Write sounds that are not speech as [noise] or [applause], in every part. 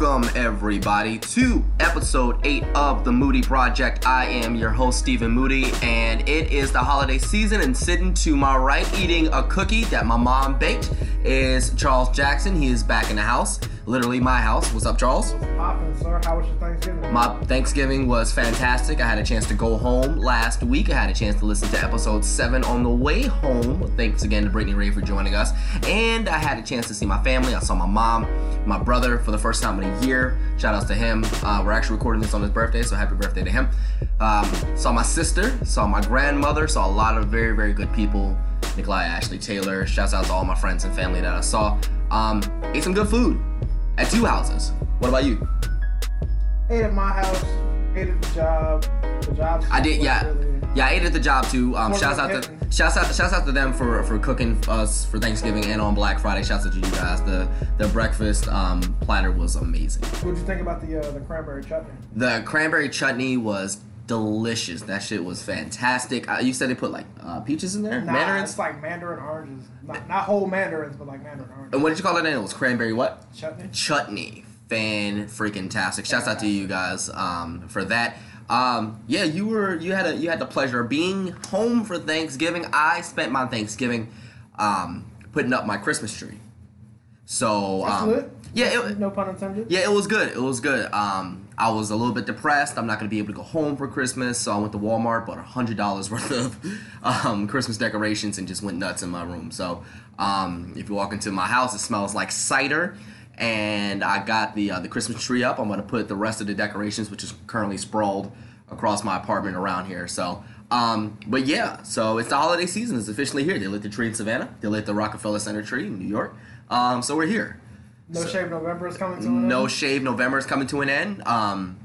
Welcome, everybody, to episode 8 of The Moody Project. I am your host, Stephen Moody, and it is the holiday season. And sitting to my right, eating a cookie that my mom baked, is Charles Jackson. He is back in the house, literally my house. What's up, Charles? Poppin', sir. How was your Thanksgiving? My Thanksgiving was fantastic. I had a chance to go home last week. I had a chance to listen to episode 7 on the way home. Thanks again to Brittany Ray for joining us. And I had a chance to see my family. I saw my mom, my brother for the first time in a year. Shout outs to him. Uh, we're actually recording this on his birthday, so happy birthday to him. Um, saw my sister, saw my grandmother, saw a lot of very, very good people. Nikolai Ashley Taylor. Shouts out to all my friends and family that I saw. Um, ate some good food at two houses. What about you? Ate at my house. Ate at the job. The job. I did, yeah, really- yeah. I ate at the job too. Um, shouts out to shouts out shouts out to them for for cooking us for Thanksgiving and on Black Friday. Shouts out to you guys. The the breakfast um, platter was amazing. What'd you think about the uh, the cranberry chutney? The cranberry chutney was delicious. That shit was fantastic. Uh, you said they put like uh, peaches in there, Nah, mandarins. it's like mandarin oranges. Not, not whole mandarins, but like mandarin oranges. and what did you call it? It was cranberry what? Chutney. chutney. Fan freaking tastic. Shouts out to you guys um, for that. Um, yeah, you were you had a you had the pleasure of being home for Thanksgiving. I spent my Thanksgiving um, putting up my Christmas tree. So um, yeah, it, No pun intended. yeah, it was good. It was good. Um, I was a little bit depressed. I'm not gonna be able to go home for Christmas, so I went to Walmart, bought a hundred dollars [laughs] worth of um, Christmas decorations, and just went nuts in my room. So um, if you walk into my house, it smells like cider. And I got the uh, the Christmas tree up. I'm gonna put the rest of the decorations, which is currently sprawled across my apartment around here. So, um, but yeah, so it's the holiday season. It's officially here. They lit the tree in Savannah. They lit the Rockefeller Center tree in New York. Um, so we're here. No Shave November is coming to an end. No Shave November is coming to an end. Um,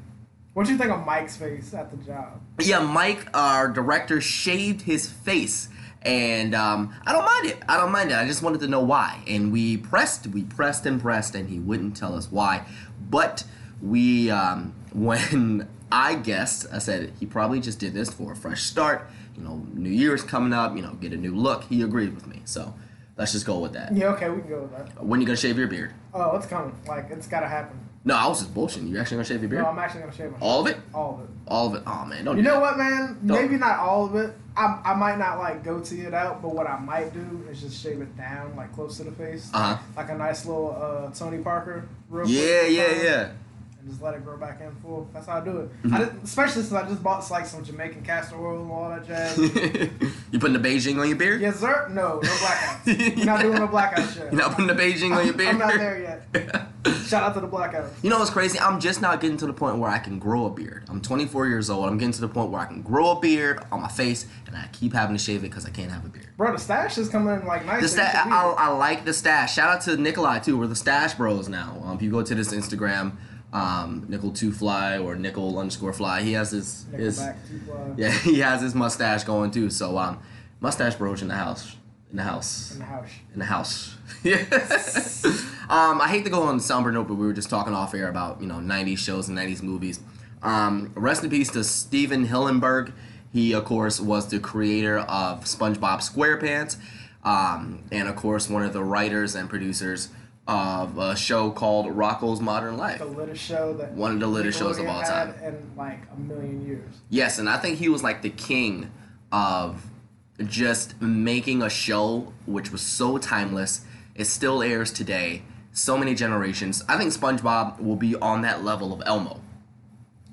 What do you think of Mike's face at the job? yeah, Mike, our director, shaved his face, and um, I don't mind it. I don't mind it. I just wanted to know why, and we pressed, we pressed and pressed, and he wouldn't tell us why. But we, um, [laughs] when I guessed, I said he probably just did this for a fresh start. You know, New Year's coming up. You know, get a new look. He agreed with me, so let's just go with that. Yeah, okay, we can go with that. When you gonna shave your beard? Oh, it's coming. Like it's gotta happen. No, I was just bullshitting. You actually gonna shave your beard? No, I'm actually gonna shave my. All of it? All of it. All of it? Oh man, don't. You do know that. what, man? Don't. Maybe not all of it. I, I might not like goatee it out, but what I might do is just shave it down, like close to the face, Uh huh. like a nice little uh, Tony Parker. Real Yeah, quick, yeah, uh, yeah. And just let it grow back in full. That's how I do it. Mhm. I especially since I just bought like some Jamaican castor oil and all that jazz. [laughs] you putting the Beijing on your beard? yes, sir. No, no blackouts. [laughs] We're not doing no blackouts yet. You're not putting the Beijing on your beard? I'm not there yet. [laughs] Shout out to the blackouts. You know what's crazy? I'm just now getting to the point where I can grow a beard. I'm 24 years old. I'm getting to the point where I can grow a beard on my face, and I keep having to shave it because I can't have a beard. Bro, the stash is coming in like nice. The so you sta- should I. I like the stash. Shout out to Nikolai too. We're the Stash Bros now. Um, if you go to this Instagram, um, Nickel Two Fly or Nickel underscore Fly, he has his his Nickelback, [laughs] yeah he has his mustache going too. So um, mustache bros in the house, in the house. in the house. in the house. Yeah. [laughs] um, I hate to go on the somber note, but we were just talking off air about you know '90s shows and '90s movies. Um, rest in peace to Stephen Hillenburg. He, of course, was the creator of SpongeBob SquarePants, um, and of course, one of the writers and producers of a show called Rocko's Modern Life. The littest show that One of the littest shows of all time. in like a million years. Yes, and I think he was like the king of just making a show which was so timeless. It still airs today. So many generations. I think SpongeBob will be on that level of Elmo.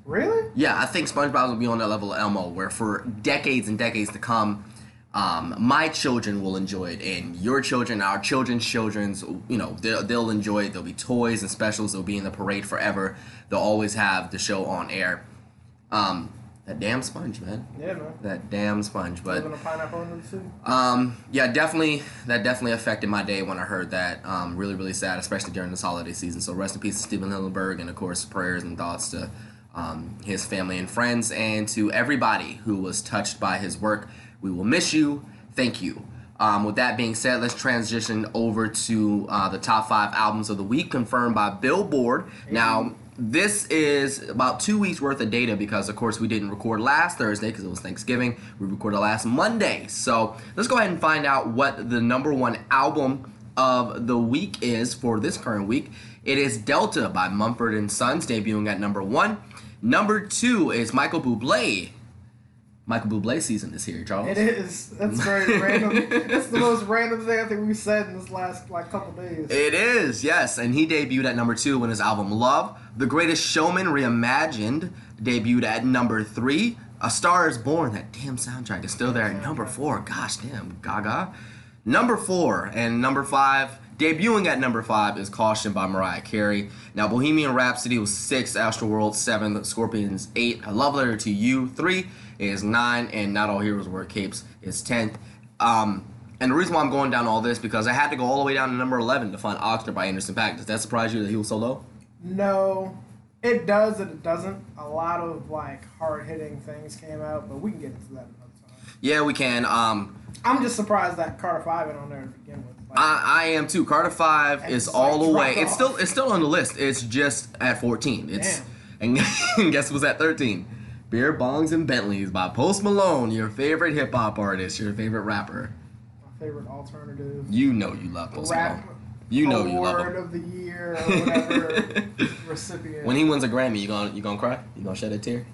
Really? Yeah, I think SpongeBob will be on that level of Elmo, where for decades and decades to come, um, my children will enjoy it, and your children, our children's children's, you know, they'll, they'll enjoy it. There'll be toys and specials. They'll be in the parade forever. They'll always have the show on air. Um, that damn sponge, man. Yeah, man. That damn sponge. But Living a pineapple under the sea. um, yeah, definitely. That definitely affected my day when I heard that. Um, really, really sad, especially during this holiday season. So rest in peace to Stephen Hillenburg, and of course, prayers and thoughts to um, his family and friends, and to everybody who was touched by his work. We will miss you. Thank you. Um, with that being said, let's transition over to uh, the top five albums of the week confirmed by Billboard. Now, this is about two weeks worth of data because, of course, we didn't record last Thursday because it was Thanksgiving. We recorded last Monday. So let's go ahead and find out what the number one album of the week is for this current week. It is Delta by Mumford and Sons, debuting at number one. Number two is Michael Bublé. Michael Bublé season is here, Charles. It is. That's very [laughs] random. It's the most random thing I think we've said in this last like couple days. It is, yes, and he debuted at number two when his album Love. The Greatest Showman Reimagined debuted at number three. A Star is Born, that damn soundtrack is still there at number four. Gosh damn, Gaga. Number four and number five, debuting at number five is Caution by Mariah Carey. Now, Bohemian Rhapsody was six, Astroworld seven, Scorpions eight, A Love Letter to You three is nine, and Not All Heroes Wear Capes is tenth. Um, and the reason why I'm going down all this because I had to go all the way down to number eleven to find Oxnard by Anderson .Paak. Does that surprise you that he was so low? No, it does and it doesn't. A lot of like hard hitting things came out, but we can get into that another time. Yeah, we can. Um, I'm just surprised that Carter Five ain't on there to begin with. Like, I, I am too. Carter Five is all like the way. dropped It's still it's still on the list. It's just at 14. It's and [laughs] guess what's at 13? Beer bongs and Bentleys by Post Malone, your favorite hip hop artist, your favorite rapper. my favorite alternative You know you love Post rap Malone. You know you love award him. of the year or whatever [laughs] recipient. When he wins a Grammy, you gonna you gonna cry? You gonna shed a tear?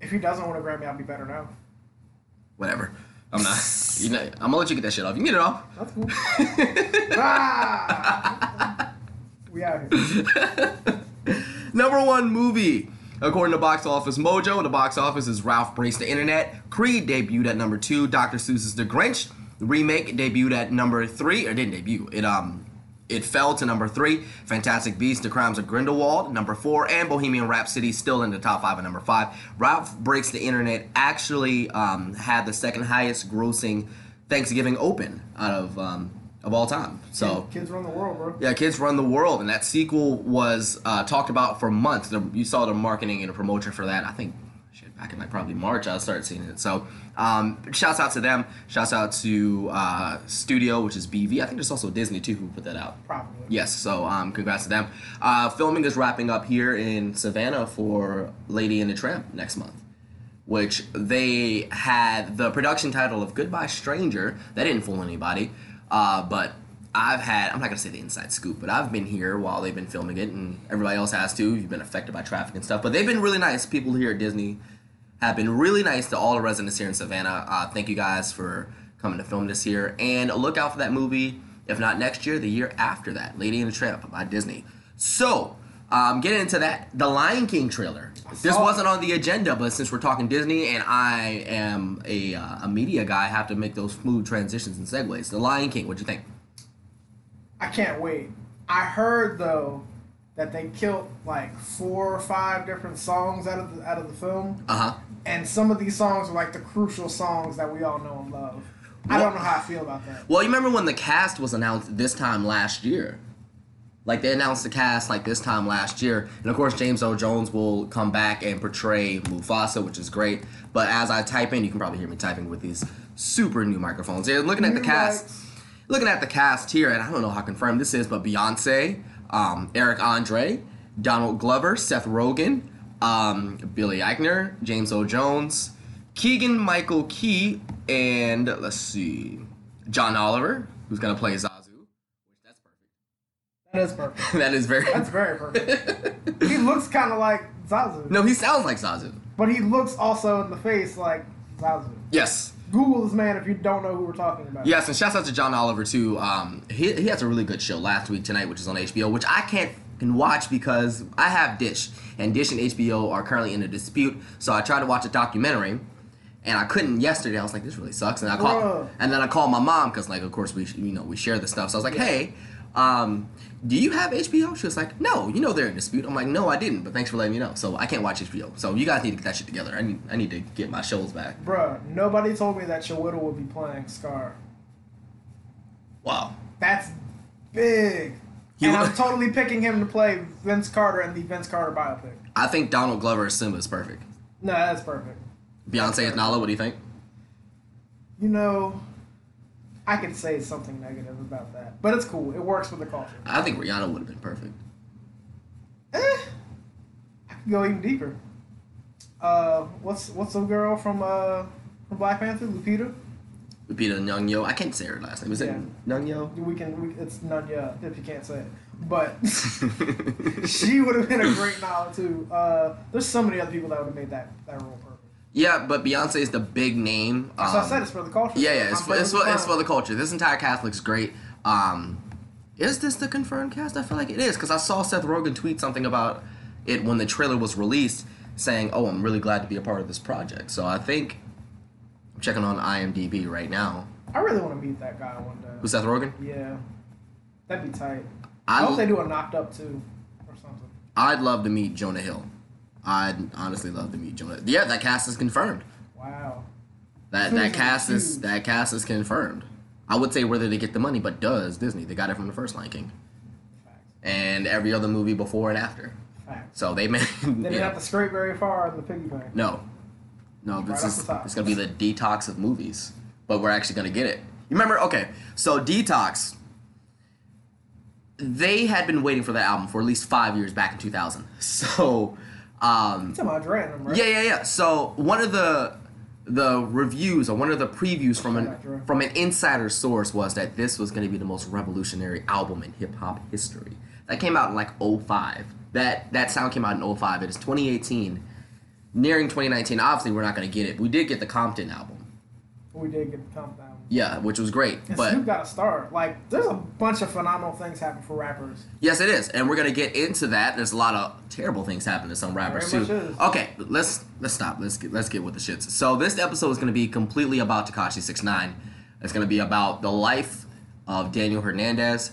if he doesn't win a Grammy, I'll be better now. Whatever. I'm not. You know, I'm gonna let you get that shit off. You can get it off. That's cool. [laughs] ah! we out here. [laughs] Number one movie. According to Box Office Mojo, the box office is Ralph Breaks the Internet. Creed debuted at number two. Dr. Seuss's The Grinch. Remake debuted at number three, or didn't debut. It um it fell to number three. Fantastic Beasts: The Crimes of Grindelwald, number four, and Bohemian Rhapsody still in the top five at number five. Ralph Breaks the Internet actually um, had the second highest grossing Thanksgiving open out of um, of all time. So kids run the world, bro. yeah, kids run the world, and that sequel was uh, talked about for months. The, you saw the marketing and the promotion for that. I think shit back in like probably March. I started seeing it. So, um, shouts out to them. Shouts out to uh, Studio, which is BV. I think there's also Disney too who put that out. Probably. Yes, so um, congrats to them. Uh, filming is wrapping up here in Savannah for Lady and the Tramp next month, which they had the production title of Goodbye Stranger. That didn't fool anybody, uh, but I've had, I'm not gonna say the inside scoop, but I've been here while they've been filming it, and everybody else has too. You've been affected by traffic and stuff, but they've been really nice. People here at Disney have been really nice to all the residents here in Savannah. Uh, thank you guys for coming to film this year, and look out for that movie. If not next year, the year after that, Lady and the Tramp by Disney. So, um, getting into that, the Lion King trailer. This wasn't on the agenda, but since we're talking Disney, and I am a, uh, a media guy, I have to make those smooth transitions and segues. The Lion King, what'd you think? I can't wait. I heard though that they killed like four or five different songs out of the out of the film, Uh huh. and some of these songs are like the crucial songs that we all know and love. I don't know how I feel about that. Well, you remember when the cast was announced this time last year? Like they announced the cast like this time last year, and of course James Earl Jones will come back and portray Mufasa, which is great. But as I type in, you can probably hear me typing with these super new microphones. Yeah, looking at the cast, looking at the cast here, and I don't know how confirmed this is, but Beyonce, um, Eric Andre, Donald Glover, Seth Rogen, um, Billy Eichner, James O. Jones, Keegan Michael Key, and let's see, John Oliver, who's gonna play Zazu. Which that's perfect. That is perfect. [laughs] that is very. That's very perfect. [laughs] he looks kind of like Zazu, no, he sounds like Zazu. but he looks also in the face like Zazu. Yes. Google this man if you don't know who we're talking about. Yes, and shouts out to John Oliver too. Um, he, he has a really good show last week tonight, which is on HBO, which I can't can watch because I have Dish, and Dish and HBO are currently in a dispute. So I tried to watch a documentary, and I couldn't yesterday. I was like, this really sucks, and I called, and then I called my mom because like, of course we you know we share the stuff. So I was like, hey. Um, do you have HBO? She was like, no, you know they're in dispute. I'm like, no, I didn't, but thanks for letting me know. So I can't watch HBO. So you guys need to get that shit together. I need, I need to get my shows back. Bruh, nobody told me that Chiwetel would be playing Scar. Wow. That's big. He and I'm totally picking him to play Vince Carter in the Vince Carter biopic. I think Donald Glover as Simba is perfect. No, that's perfect. Beyonce as Nala, what do you think? You know, I could say something negative about that, but it's cool. It works with the culture. I think Rihanna would have been perfect. Eh, I could go even deeper. Uh, what's what's the girl from uh from Black Panther, Lupita? Lupita Nyong'o. I can't say her last name. Is Yeah. it Nyong'o? We can. We, it's Nunya if you can't say it. but [laughs] [laughs] she would have been a great Nala too. Uh, there's so many other people that would have made that that role perfect. Yeah, but Beyonce is the big name. So I um, said it's for the culture. Yeah, yeah, it's I'm for, it's, for, it's for the culture. This entire cast looks great. Um, is this the confirmed cast? I feel like it is because I saw Seth Rogen tweet something about it when the trailer was released, saying, "Oh, I'm really glad to be a part of this project." So I think I'm checking on IMDb right now. I really want to meet that guy one day. Who's Seth Rogen? Yeah, that'd be tight. I, I hope they do a knocked up too, or something. I'd love to meet Jonah Hill. I'd honestly love to meet Jonah. Yeah, that cast is confirmed. Wow. That that cast is that cast is confirmed. I would say whether they get the money, but does Disney? They got it from the first Lion King Facts. and every other movie before and after. Facts. So they made. [laughs] They didn't yeah. have to scrape very far in the piggy bank. No, no, this is it's gonna be the detox of movies, but we're actually gonna get it. You remember? Okay, so detox. They had been waiting for that album for at least five years back in 2000. [laughs] So, um, talking about Random, right? yeah, yeah, yeah. So one of the the reviews or one of the previews from an from an insider source was that this was going to be the most revolutionary album in hip hop history. That came out in like 05. That that sound came out in 05. It is 2018, nearing 2019. Obviously, we're not going to get it. We did get the Compton album. We did get the countdown. Yeah, which was great. And but Snoop got to start. Like, there's a bunch of phenomenal things happen for rappers. Yes, it is, and we're gonna get into that. There's a lot of terrible things happening to some rappers Very too. Okay, let's let's stop. Let's get let's get with the shits. So this episode is gonna be completely about Tekashi Six Nine. It's gonna be about the life of Daniel Hernandez,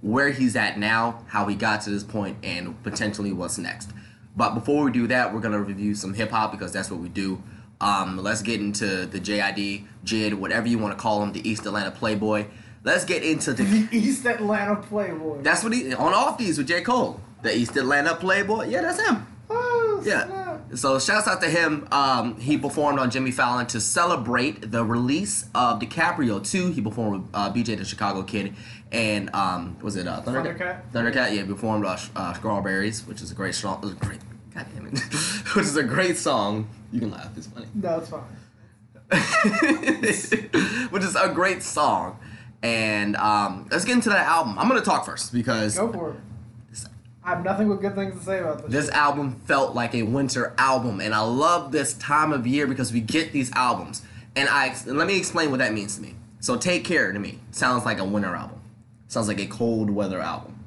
where he's at now, how he got to this point, and potentially what's next. But before we do that, we're gonna review some hip hop because that's what we do. Um, let's get into the JID, JID, whatever you want to call him, the East Atlanta Playboy. Let's get into the The East Atlanta Playboy. that's what he on off these with J. Cole. The East Atlanta Playboy. Yeah, that's him. oh, Yeah. snap. So shouts out to him. Um, he performed on Jimmy Fallon to celebrate the release of DiCaprio 2. He performed with uh, BJ the Chicago Kid and um, was it uh, Thundercat? Thundercat? Thundercat. Yeah, he performed uh, uh, Strawberries, which is a great song. Great. God damn it. which is a great song. You can laugh. It's funny. No, it's fine. [laughs] which is a great song. And um, let's get into that album. I'm gonna talk first because Go for it. I have nothing but good things to say about this. This album felt like a winter album, and I love this time of year because we get these albums. And I and let me explain what that means to me. So, "Take Care" to me sounds like a winter album. Sounds like a cold weather album.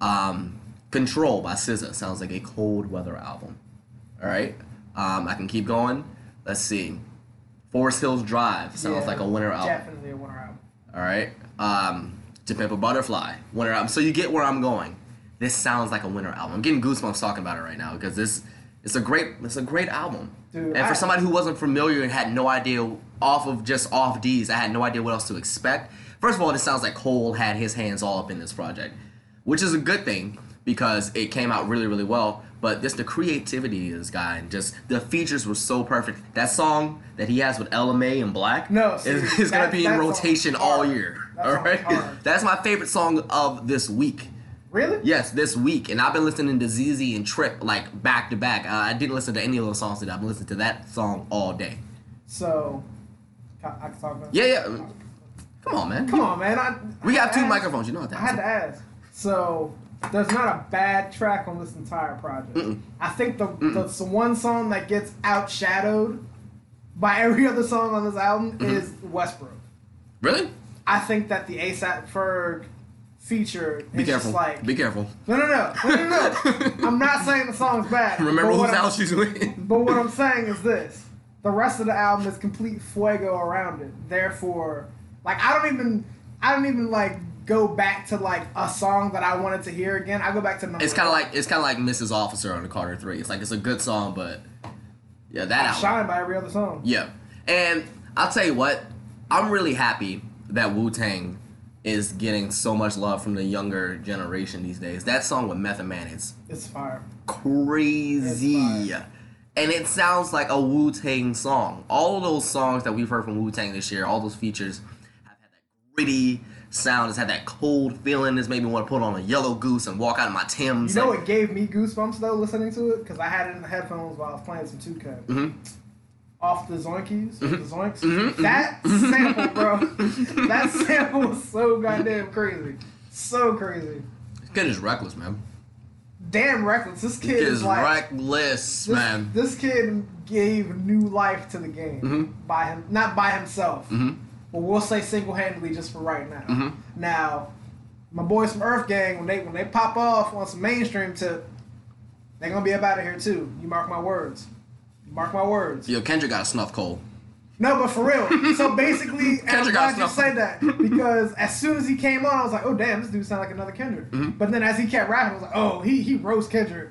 Um, "Control" by SZA sounds like a cold weather album. All right, um, I can keep going. Let's see. "Forest Hills Drive" sounds Yeah, like a winter album. Definitely a winter album. All right. Um, to Pimp a Butterfly, winter album. So you get where I'm going. This sounds like a winter album. I'm getting goosebumps talking about it right now because this it's a great it's a great album. Dude, and for I- somebody who wasn't familiar and had no idea off of just off D's, I had no idea what else to expect. First of all, this sounds like Cole had his hands all up in this project, which is a good thing because it came out really really well. But just the creativity of this guy and just the features were so perfect. That song that he has with LMA and Black No, is, is gonna be in rotation all year. That all right, [laughs] hard. that's my favorite song of this week. Really? Yes, this week, and I've been listening to ZZ and Trip like back to back. Uh, I didn't listen to any of those songs today. I've been listening to that song all day. So, I I can talk about Yeah, yeah. Come on, man. Come on, man. I, We I had two ask. microphones. You know what that I had to ask. So, there's not a bad track on this entire project. Mm-mm. I think the, the, the one song that gets outshadowed by every [laughs] other song on this album Mm-hmm. is Westbrook. Really? I think that the ASAP Ferg feature is Be careful. just like Be careful. no, no, no, no, no, no. [laughs] I'm not saying the song's bad. Remember whose house she's with. But what I'm saying is this: the rest of the album is complete fuego around it. Therefore, like I don't even, I don't even like go back to like a song that I wanted to hear again. I go back to number. It's kind of like it's kind of like Mrs. Officer on the Carter Three. It's like it's a good song, but yeah, that album. shine by every other song. Yeah, and I'll tell you what, I'm really happy that Wu Tang is getting so much love from the younger generation these days. That song with Method Man is It's fire. crazy. It's fire. And it sounds like a Wu Tang song. All of those songs that we've heard from Wu Tang this year, all those features have had that gritty sound. It's had that cold feeling. It's made me want to put on a yellow goose and walk out of my Tim's. You know what gave me goosebumps though listening to it because I had it in the headphones while I was playing some 2K. hmm Off the Zoinkies, the Zoinks. Mhm, That sample, bro. [laughs] that sample was so goddamn crazy. So crazy. This Kid is reckless, man. Damn reckless. This kid is is like reckless, this, man. this kid gave new life to the game Mhm. by him, not by himself. But we'll say single-handedly just for right now. Mhm. Now, my boys from Earth Gang, when they when they pop off on some mainstream tip, they're gonna be up out of here too. You mark my words. You mark my words. Yo, Kendrick got a snuff cold. No, but for real. So basically, [laughs] and I'm Kendrick glad you say that because as soon as he came on, I was like, oh damn, this dude sound like another Kendrick. Mhm. But then as he kept rapping, I was like, oh, he he roast Kendrick.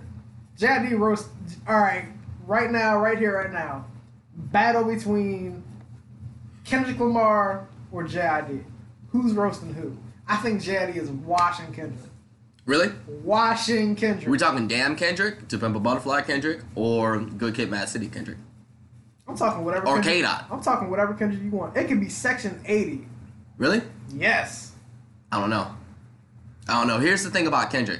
JID roast. All right, right now, right here, right now, battle between Kendrick Lamar or JID. Who's roasting who? I think JID is washing Kendrick. Really? Washing Kendrick. We're talking Damn Kendrick, To Pimp a Butterfly Kendrick, or Good Kid, Mad City Kendrick? I'm talking whatever. Or Kendrick, K-Dot. I'm talking whatever Kendrick you want. It could be Section 80. Really? Yes. I don't know. I don't know. Here's the thing about Kendrick.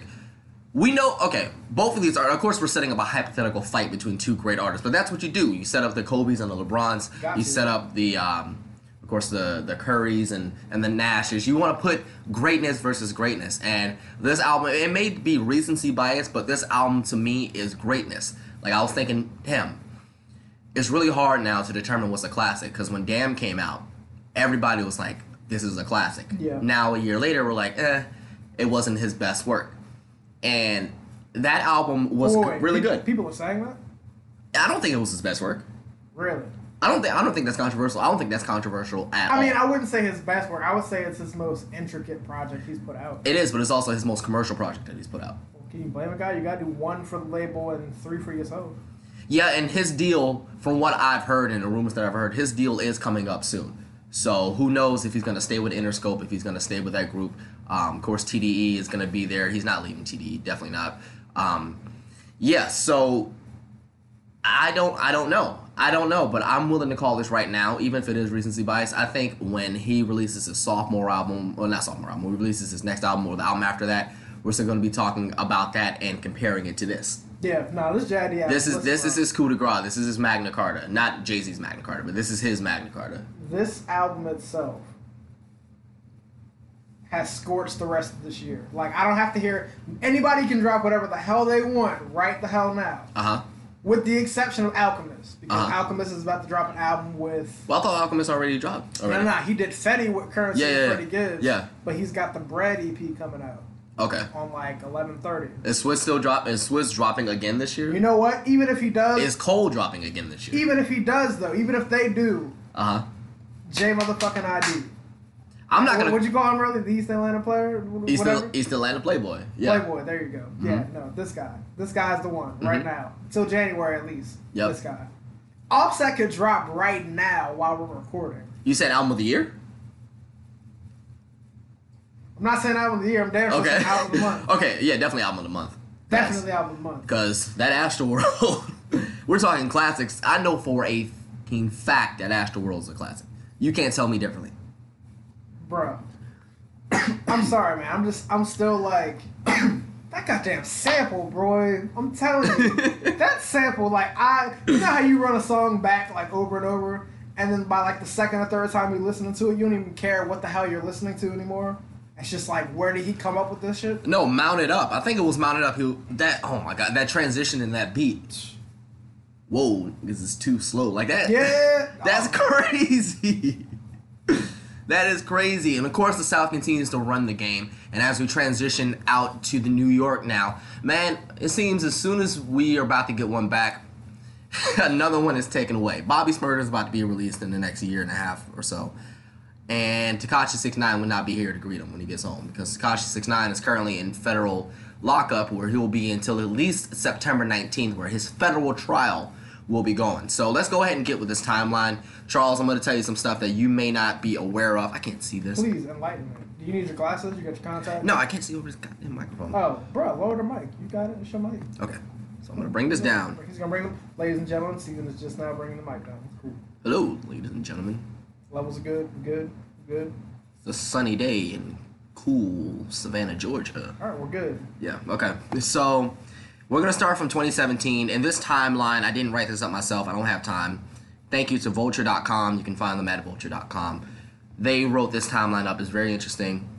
We know, okay, both of these are, of course, we're setting up a hypothetical fight between two great artists, but that's what you do. You set up the Kobe's and the LeBrons. You set up the, um, of course, the the curries and and the Nashes. You want to put greatness versus greatness, and this album, it may be recency bias, but this album to me is greatness. Like I was thinking, damn, it's really hard now to determine what's a classic because when Damn came out, everybody was like, "This is a classic." Yeah. Now a year later, we're like, "Eh, it wasn't his best work," and that album was wait, really people, good. People are saying that? I don't think it was his best work. Really? I don't think I don't think that's controversial. I don't think that's controversial at all. I mean, I wouldn't say his best work. I would say it's his most intricate project he's put out. it is, but it's also his most commercial project that he's put out. Can you blame a guy? You got to do one for the label and three for yourself. Yeah, and his deal, from what I've heard and the rumors that I've heard, his deal is coming up soon. So who knows if he's going to stay with Interscope, if he's going to stay with that group. Um, of course, TDE is going to be there. He's not leaving TDE, definitely not. Um, yeah, so I don't, I don't know. I don't know, but I'm willing to call this right now, even if it is recency bias. I think when he releases his sophomore album, or not sophomore album, when he releases his next album or the album after that, we're still going to be talking about that and comparing it to this. Yeah, no, this JID. This is this is his coup de grace. This is his Magna Carta, not Jay Z's Magna Carta, but this is his Magna Carta. This album itself has scorched the rest of this year. Like I don't have to hear anybody can drop whatever the hell they want right the hell now, Uh huh. with the exception of Alchemist because Uh-huh. Alchemist is about to drop an album with. Well, I thought Alchemist already dropped. No, Already. no, no, he did Fetty with Currency Yeah, yeah, and yeah. Gibbs. Yeah. But he's got the Bread EP coming out Okay. on like eleven thirty. Is Swiss still drop? Is Swiss dropping again this year? You know what? Even if he does, is Cole dropping again this year? even if he does though, even if they do, Uh huh. J motherfucking ID. I'm not gonna. What'd you call him really? The East Atlanta player? East. Atlanta, East Atlanta Playboy. Yeah. Playboy, there you go. Yeah, no, this guy. This guy's the one right Mhm. now. Till January at least. Yep. This guy. Offset could drop right now while we're recording. You said album of the year. I'm not saying album of the year, I'm damn sure Okay. saying album of the month. [laughs] okay. Yeah, definitely album of the month. Definitely album of the month. Because that Astroworld, [laughs] we're talking classics. I know for a fact that Astroworld's a classic. You can't tell me differently. Bruh. [coughs] I'm sorry, man. I'm just, I'm still like, [coughs] that goddamn sample, bro. I'm telling you, [laughs] that sample, like, I, you know how you run a song back, like, over and over, and then by, like, the second or third time you're listening to it, you don't even care what the hell you're listening to anymore? It's just like, where did he come up with this shit? No, mounted up. I think it was mounted up. He that. Oh my god, that transition in that beat. Whoa, this is too slow. Like that. Yeah. [laughs] That's oh. crazy. [laughs] that is crazy. And of course, the South continues to run the game. And as we transition out to the New York now, man, it seems as soon as we are about to get one back, [laughs] another one is taken away. Bobby Shmurda is about to be released in the next year and a half or so. And Tekashi 69 would not be here to greet him when he gets home because Tekashi 69 is currently in federal lockup where he will be until at least September 19th, where his federal trial will be going. So let's go ahead and get with this timeline. Charles, I'm going to tell you some stuff that you may not be aware of. I can't see this. Please enlighten me. Do you need your glasses? You got your contacts? No, I can't see over this goddamn microphone. Oh, bro, lower the mic. You got it. It's your mic. Okay, so I'm going to bring this down. He's gonna bring them, ladies and gentlemen. Steven is just now bringing the mic down. It's cool. Hello, ladies and gentlemen. Levels are good, good, good. It's a sunny day in cool Savannah, Georgia. All right, we're good. Yeah, okay. So we're gonna start from 2017. In this timeline, I didn't write this up myself. I don't have time. Thank you to Vulture.com. You can find them at Vulture.com. They wrote this timeline up. It's very interesting.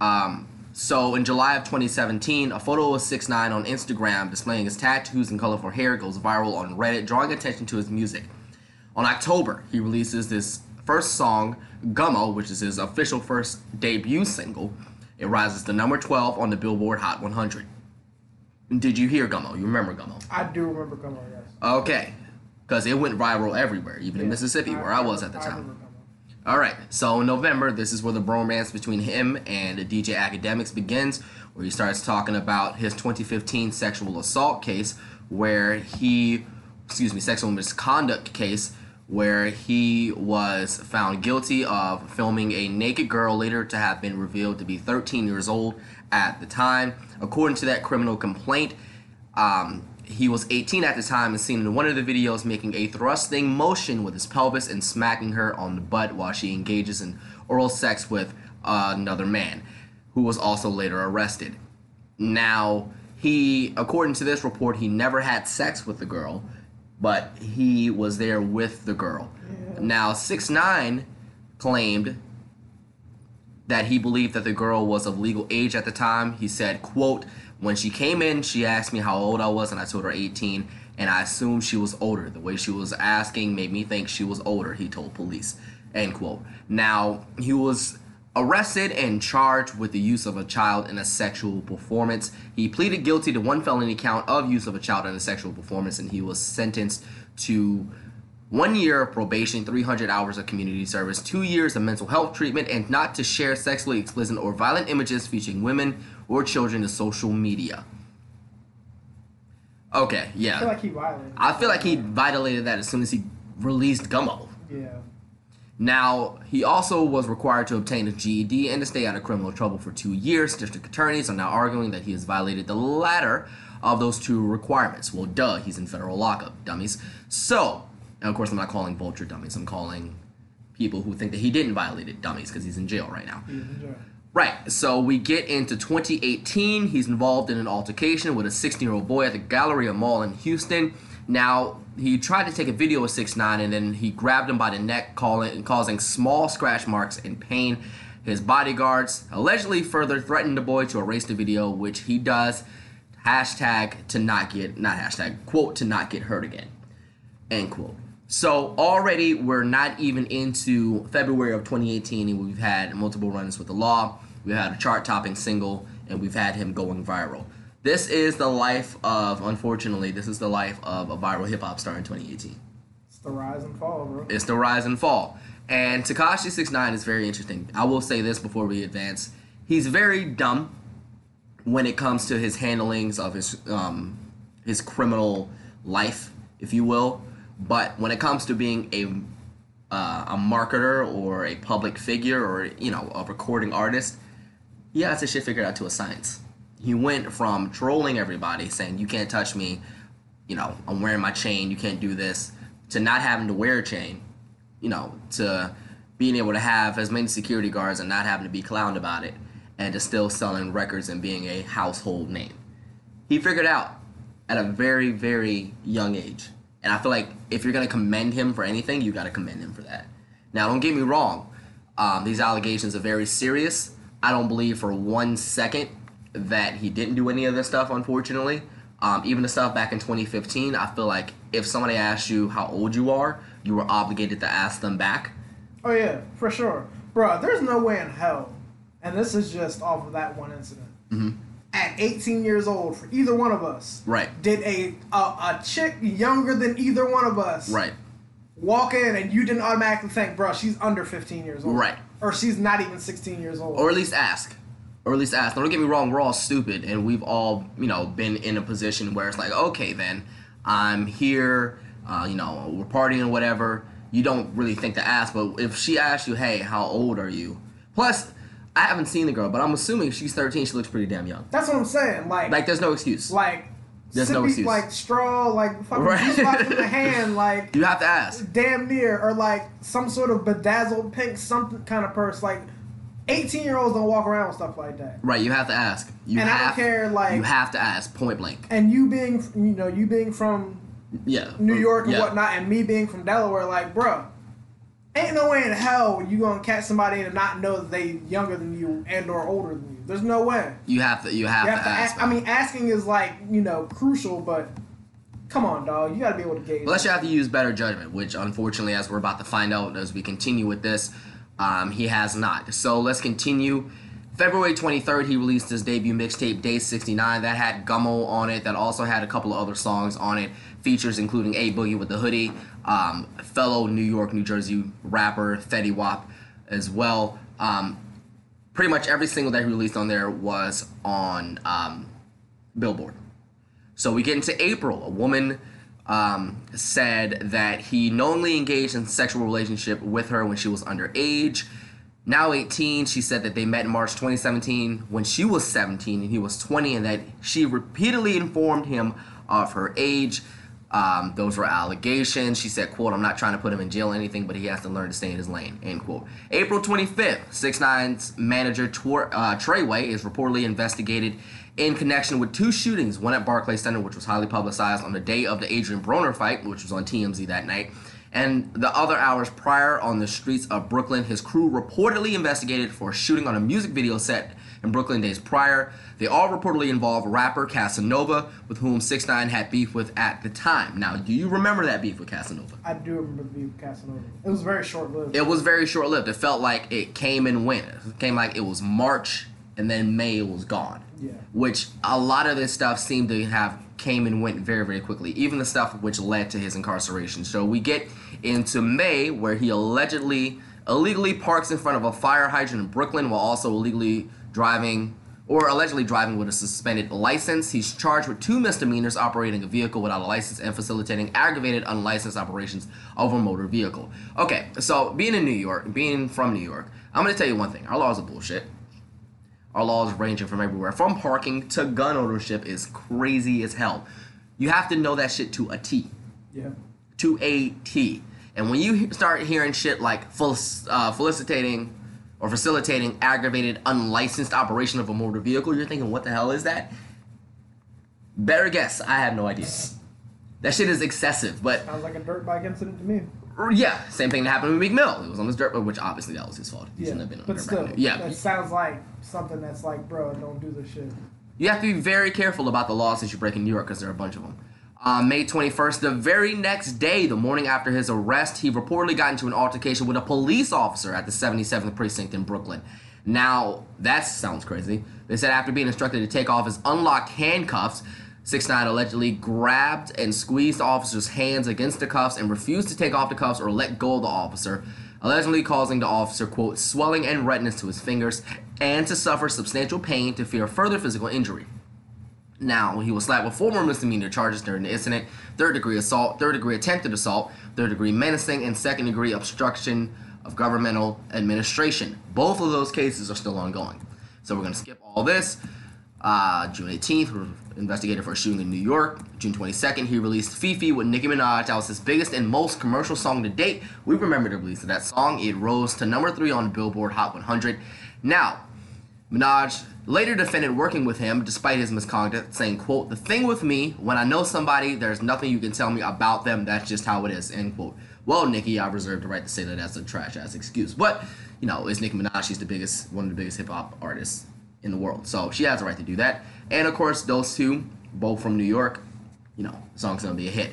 Um, So in July of 2017, a photo of 6 9 on Instagram displaying his tattoos and colorful hair goes viral on Reddit, drawing attention to his music. On October, he releases this first song, Gummo, which is his official first debut single. It rises to number 12 on the Billboard Hot 100. Did you hear Gummo? You remember Gummo? I do remember Gummo, yes. Okay. Because it went viral everywhere, even in Yeah, Mississippi, where I was at the I time. All right, so in November, this is where the bromance between him and DJ Akademiks begins, where he starts talking about his 2015 sexual assault case, where he, excuse me, sexual misconduct case, where he was found guilty of filming a naked girl later to have been revealed to be 13 years old at the time. According to that criminal complaint, um, he was 18 at the time and seen in one of the videos making a thrusting motion with his pelvis and smacking her on the butt while she engages in oral sex with another man, who was also later arrested. Now, he, according to this report, he never had sex with the girl, but he was there with the girl. Yeah. Now, 6 9 claimed that he believed that the girl was of legal age at the time. He said, quote, when she came in, she asked me how old I was, and I told her 18, and I assumed she was older. The way she was asking made me think she was older, he told police. End quote. Now, he was arrested and charged with the use of a child in a sexual performance. He pleaded guilty to one felony count of use of a child in a sexual performance, and he was sentenced to one year of probation, 300 hours of community service, two years of mental health treatment, and not to share sexually explicit or violent images featuring women or children to social media. Okay, yeah. I feel like he violated. I feel like he violated that as soon as he released Gummo. Yeah. Now, he also was required to obtain a GED and to stay out of criminal trouble for two years. District attorneys are now arguing that he has violated the latter of those two requirements. Well, duh, he's in federal lockup, dummies. So, and of course, I'm not calling vulture dummies. I'm calling people who think that he didn't violate it dummies because he's in jail right now. He's in jail. Right. So we get into 2018. He's involved in an altercation with a 16 year old boy at the Galleria Mall in Houston. Now, he tried to take a video of 6 9 and then he grabbed him by the neck, calling, causing small scratch marks and pain. His bodyguards allegedly further threatened the boy to erase the video, which he does. Hashtag to not get, not hashtag, quote, to not get hurt again. End quote. So already we're not even into February of 2018, and we've had multiple runs with the law. We've had a chart-topping single, and we've had him going viral. This is the life of, unfortunately, this is the life of a viral hip hop star in 2018. It's the rise and fall, bro. It's the rise and fall. And Tekashi 69 is very interesting. I will say this before we advance. He's very dumb when it comes to his handlings of his um, his criminal life, if you will. But when it comes to being a uh, a marketer or a public figure or you know a recording artist, he has his shit figured out to a science. He went from trolling everybody, saying you can't touch me, you know I'm wearing my chain, you can't do this, to not having to wear a chain, you know, to being able to have as many security guards and not having to be clowned about it, and to still selling records and being a household name. He figured out at a very, very young age. And I feel like if you're gonna commend him for anything, you gotta commend him for that. Now, don't get me wrong. Um, these allegations are very serious. I don't believe for one second that he didn't do any of this stuff. Unfortunately, um, even the stuff back in 2015, I feel like if somebody asked you how old you are, you were obligated to ask them back. Oh yeah, for sure, bro. There's no way in hell, and this is just off of that one incident. Mm-hmm. At 18 years old, for either one of us, Right. did a, a a chick younger than either one of us Right. walk in and you didn't automatically think, bro, she's under 15 years old, Right. Or she's not even 16 years old. or at least ask or at least ask don't get me wrong we're all stupid and we've all you know been in a position where it's like okay then i'm here uh, you know we're partying whatever you don't really think to ask but if she asks you hey how old are you plus i haven't seen the girl but i'm assuming if she's 13 she looks pretty damn young That's what I'm saying. Like, like there's no excuse like, There's no excuse. like straw, like fucking Right. in the hand, [laughs] like you have to ask damn near, or like some sort of bedazzled pink something kind of purse. Like, 18 year olds don't walk around with stuff like that. right you have to ask you And I don't have care, like- you have to ask point blank And you being, you know, you being from yeah New York and yeah. whatnot, and me being from Delaware, like, bruh, ain't no way in hell you gonna catch somebody and not know that they younger than you and or older than you. There's no way. You have to. You have, You have to to ask. ask. I mean, asking is like you know crucial, but come on, dog. You gotta be able to gauge. Unless you have to use better judgment, which unfortunately, as we're about to find out as we continue with this, um, he has not. So let's continue. February 23rd, he released his debut mixtape, Day 69. That had Gummo on it. That also had a couple of other songs on it. Features including A Boogie with the Hoodie, um, fellow New York, New Jersey rapper Fetty Wap as well. Um, pretty much every single that he released on there was on um, Billboard. So we get into April. A woman um, said that he knowingly engaged in sexual relationship with her when she was underage. Now 18, she said that they met in March 2017 when she was 17 and he was 20, and that she repeatedly informed him of her age. Um, those were allegations. She said, "quote I'm not trying to put him in jail or anything, but he has to learn to stay in his lane." End quote. April 25th, 6ix9ine's manager Tor- uh, Treyway is reportedly investigated in connection with two shootings, one at Barclays Center, which was highly publicized on the day of the Adrien Broner fight, which was on TMZ that night, and the other hours prior on the streets of Brooklyn. His crew reportedly investigated for shooting on a music video set in Brooklyn days prior. They all reportedly involve rapper Casanova, with whom 6 9 had beef with at the time. Now, do you remember that beef with Casanova? I do remember the beef with Casanova. It was very short lived. It was very short lived. It felt like it came and went. It came like it was March and then May was gone. Yeah. Which a lot of this stuff seemed to have came and went very, very quickly. Even the stuff which led to his incarceration. So we get into May where he allegedly illegally parks in front of a fire hydrant in Brooklyn while also illegally driving or allegedly driving with a suspended license. He's charged with two misdemeanors operating a vehicle without a license and facilitating aggravated unlicensed operations of a motor vehicle. Okay, so being in New York, being from New York, I'm gonna tell you one thing. Our laws are bullshit. Our laws ranging from everywhere. From parking to gun ownership is crazy as hell. You have to know that shit to a T. yeah. To a T. And when you start hearing shit like uh, felicitating or facilitating aggravated unlicensed operation of a motor vehicle, you're thinking, what the hell is that? Better guess. I have no idea. That shit is excessive, but Sounds like a dirt bike incident to me. yeah, same thing that happened with Meek Mill. It was on his dirt, bike, which obviously that was his fault. He Yeah. shouldn't have been on But dirt still, bike. Yeah, that sounds like something that's like, bro, don't do this shit. You have to be very careful about the laws that you break in New York because there are a bunch of them. Uh, May 21st, the very next day, the morning after his arrest, he reportedly got into an altercation with a police officer at the 77th precinct in Brooklyn. Now, that sounds crazy. They said after being instructed to take off his unlocked handcuffs, 6 9 allegedly grabbed and squeezed the officer's hands against the cuffs and refused to take off the cuffs or let go of the officer, allegedly causing the officer, quote, swelling and redness to his fingers and to suffer substantial pain to fear further physical injury. Now, he was slapped with four more misdemeanor charges during the incident third degree assault, third degree attempted assault, third degree menacing, and second degree obstruction of governmental administration. Both of those cases are still ongoing. So we're going to skip all this. Uh, June 18th, we're investigated for a shooting in New York. June 22nd, he released FEFE with Nicki Minaj. That was his biggest and most commercial song to date. We remember the release of that song. It rose to number three on Billboard Hot 100. Now, Minaj later defended working with him despite his misconduct, saying, quote, The thing with me, when I know somebody, there's nothing you can tell me about them. That's just how it is, end quote. Well, Nicki, I reserve the right to say that that's a trash ass excuse. But, you know, it's Nicki Minaj. She's the biggest, one of the biggest hip hop artists in the world. So she has the right to do that. And of course, those two, both from New York, you know, song's gonna be a hit.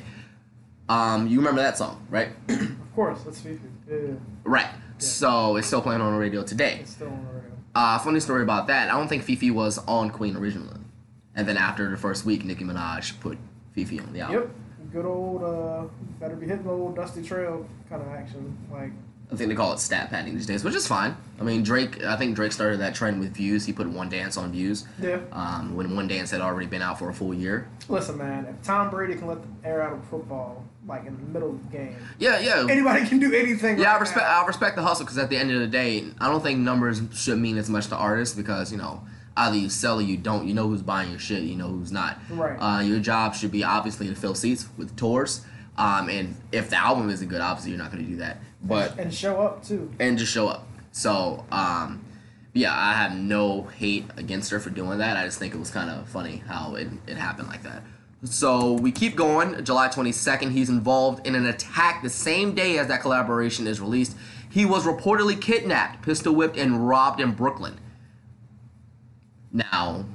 Um, you remember that song, right? Of course, that's FEFE. Yeah, yeah. right. So it's still playing on the radio today. It's still on the radio. Uh, funny story about that. I don't think FEFE was on Queen originally, and then after the first week, Nicki Minaj put FEFE on the album. Yep. Good old, uh, better be hitting the old Dusty Trail kind of action. Like, I think they call it stat padding these days, which is fine. I mean, Drake. I think Drake started that trend with Views. He put One Dance on Views. yeah. Um, when One Dance had already been out for a full year. Listen, man, if Tom Brady can let the air out of football, like in the middle of the game, Yeah, yeah. anybody can do anything. Yeah, right I respect. now. I respect the hustle because at the end of the day, I don't think numbers should mean as much to artists because you know either you sell or you don't. You know who's buying your shit. You know who's not. Right. Uh, your job should be obviously to fill seats with tours. Um, and if the album isn't good, obviously you're not going to do that. But and show up too. and just show up. So um, yeah, I have no hate against her for doing that. I just think it was kind of funny how it, it happened like that. So we keep going. July 22nd, he's involved in an attack the same day as that collaboration is released. He was reportedly kidnapped, pistol whipped, and robbed in Brooklyn. Now,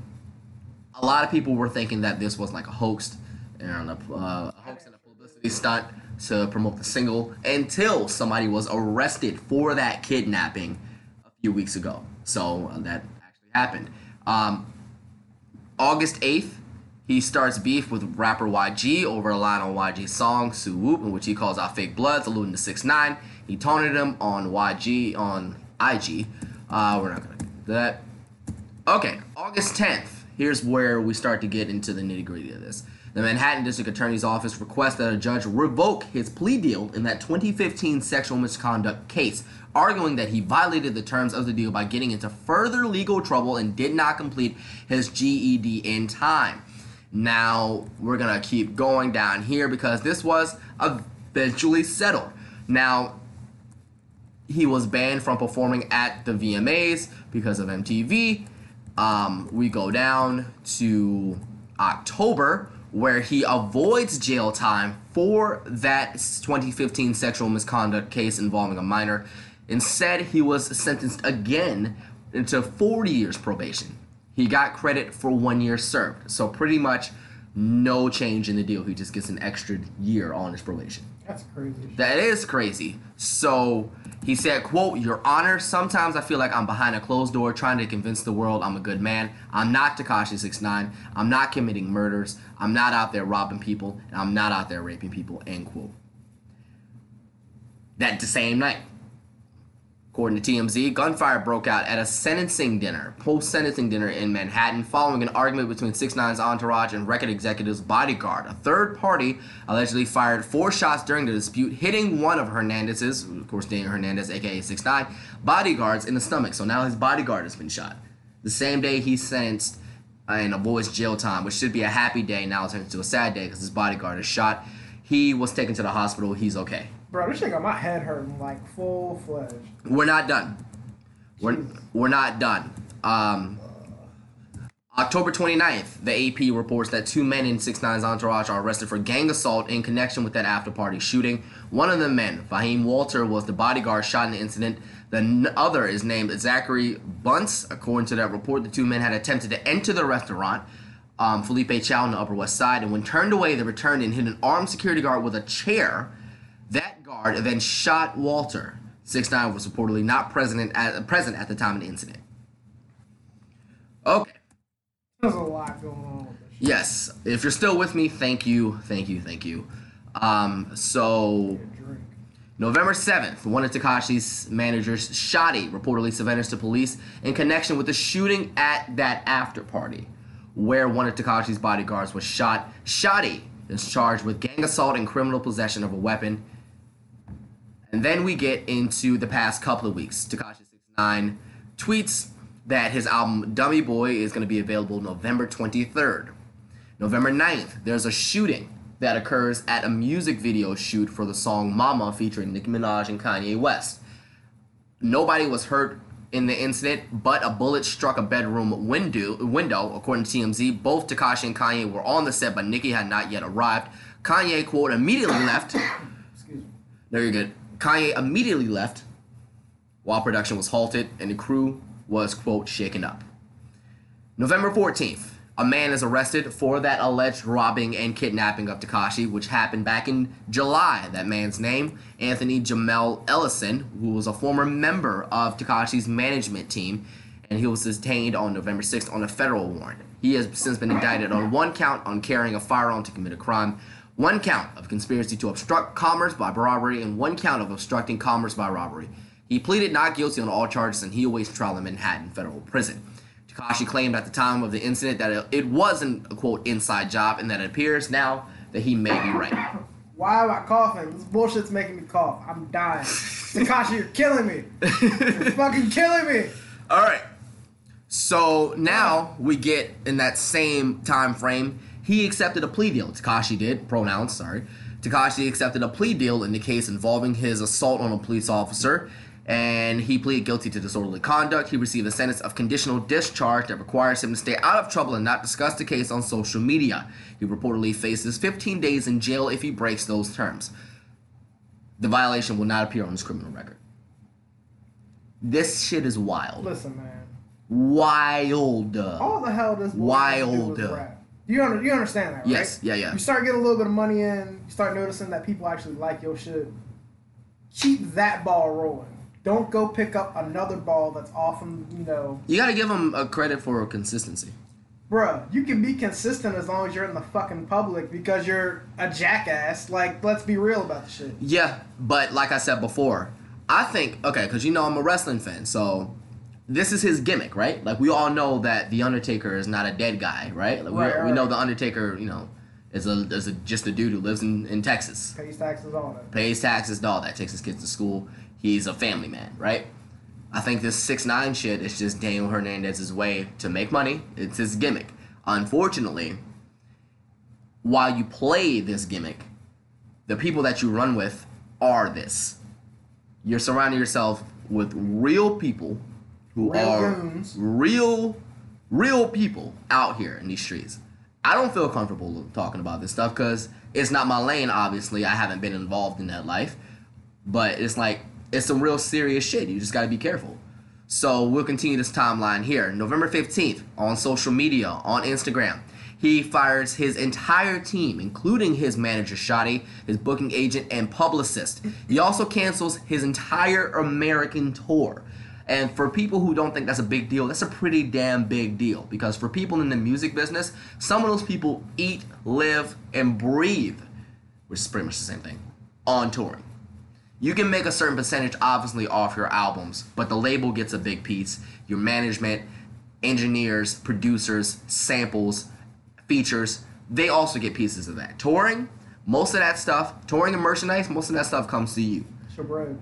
a lot of people were thinking that this was like a hoax and a, uh, a hoax and a publicity stunt to promote the single until somebody was arrested for that kidnapping a few weeks ago. So uh, that actually happened. Um, August 8th, he starts beef with rapper YG over a line on YG's song "Suu Whoop," in which he calls out fake bloods, alluding to Six Nine. He taunted him on YG on IG. Uh, we're not gonna do that. Okay, August 10th. Here's where we start to get into the nitty gritty of this. The Manhattan District Attorney's Office requests that a judge revoke his plea deal in that 2015 sexual misconduct case, arguing that he violated the terms of the deal by getting into further legal trouble and did not complete his GED in time. Now, we're going to keep going down here because this was eventually settled. Now, he was banned from performing at the VMAs because of MTV. Um, we go down to October, where he avoids jail time for that 2015 sexual misconduct case involving a minor. Instead, he was sentenced again into 40 years probation. He got credit for one year served. So, pretty much no change in the deal. He just gets an extra year on his probation. That's crazy. That is crazy. So he said, quote, Your Honor, sometimes I feel like I'm behind a closed door trying to convince the world I'm a good man. I'm not Tekashi 69. I'm not committing murders. I'm not out there robbing people. And I'm not out there raping people, end quote. That the same night, According to TMZ, gunfire broke out at a sentencing dinner, post sentencing dinner in Manhattan, following an argument between 6 9's entourage and record executive's bodyguard. A third party allegedly fired four shots during the dispute, hitting one of Hernandez's, of course, Daniel Hernandez, aka 6 9 bodyguards in the stomach. So now his bodyguard has been shot. The same day he's sentenced uh, and avoids jail time, which should be a happy day, now turns into a sad day because his bodyguard is shot. He was taken to the hospital. He's okay. Bro, this shit got my head hurting like full fledged. We're not done. We're, we're not done. Um, October 29th, the AP reports that two men in 6 9's entourage are arrested for gang assault in connection with that after party shooting. One of the men, Fahim Walter, was the bodyguard shot in the incident. The n- other is named Zachary Bunce. According to that report, the two men had attempted to enter the restaurant, um, Philippe Chow on the Upper West Side, and when turned away, they returned and hit an armed security guard with a chair. That guard then shot Walter. 6 9 was reportedly not present at, present at the time of the incident. Okay. There's a lot going on with this shit. Yes. If you're still with me, thank you, thank you, thank you. Um, so November 7th, one of Tekashi's managers, Shotty, reportedly surrendered to police in connection with the shooting at that after party, where one of Tekashi's bodyguards was shot. Shotty is charged with gang assault and criminal possession of a weapon. And then we get into the past couple of weeks. Tekashi 69 tweets that his album Dummy Boy is going to be available November 23rd. November 9th, there's a shooting that occurs at a music video shoot for the song Mama featuring Nicki Minaj and Kanye West. Nobody was hurt in the incident, but a bullet struck a bedroom window. Window, according to TMZ, both Tekashi and Kanye were on the set, but Nicki had not yet arrived. Kanye quote immediately left. [coughs] Excuse me. No, you're good. Kanye immediately left while production was halted and the crew was, quote, shaken up. November 14th, a man is arrested for that alleged robbing and kidnapping of Tekashi, which happened back in July. That man's name, Anthony Jamel Ellison, who was a former member of Tekashi's management team, and he was detained on November 6th on a federal warrant. He has since been indicted on one count on carrying a firearm to commit a crime, one count of conspiracy to obstruct commerce by robbery, and one count of obstructing commerce by robbery. He pleaded not guilty on all charges and he awaits trial in Manhattan federal prison. Tekashi claimed at the time of the incident that it- it wasn't a quote inside job and that it appears now that he may be right. Why am I coughing? This bullshit's making me cough. I'm dying. [laughs] Tekashi, you're killing me. You're [laughs] fucking killing me. All right. So now we get in that same time frame. He accepted a plea deal. Tekashi did. Pronouns, sorry. Tekashi accepted a plea deal in the case involving his assault on a police officer, and he pleaded guilty to disorderly conduct. He received a sentence of conditional discharge that requires him to stay out of trouble and not discuss the case on social media. He reportedly faces 15 days in jail if he breaks those terms. The violation will not appear on his criminal record. This shit is wild. Listen, man. wild. All the hell does Wild. You under, you understand that, right? Yes, yeah, yeah. You start getting a little bit of money in. You start noticing that people actually like your shit. Keep that ball rolling. Don't go pick up another ball that's off from you know, You gotta give them a credit for consistency. bruh. You can be consistent as long as you're in the fucking public because you're a jackass. Like, let's be real about the shit. Yeah, but like I said before, I think okay, because you know I'm a wrestling fan, so this is his gimmick, right? Like we all know that the Undertaker is not a dead guy, right? Like, Right, we, we know the Undertaker, you know, is a is a, just a dude who lives in, in Texas, Pays taxes, on that. pays taxes, all that, takes his kids to school. He's a family man, right? I think this six nine shit is just Daniel Hernandez's way to make money. It's his gimmick. Unfortunately, while you play this gimmick, the people that you run with are this. You're surrounding yourself with real people who Real are real, real people out here in these streets. I don't feel comfortable talking about this stuff because it's not my lane. Obviously, I haven't been involved in that life, but it's like it's some real serious shit. You just got to be careful. So we'll continue this timeline here. November 15th on social media, on Instagram. He fires his entire team, including his manager Shotty, his booking agent, and publicist. He also cancels his entire American tour. And for people who don't think that's a big deal, that's a pretty damn big deal. Because for people in the music business, some of those people eat, live, and breathe, which is pretty much the same thing, on touring. You can make a certain percentage, obviously, off your albums, but the label gets a big piece. Your management, engineers, producers, samples, features, they also get pieces of that. Touring, most of that stuff, touring and merchandise, most of that stuff comes to you. Your bread.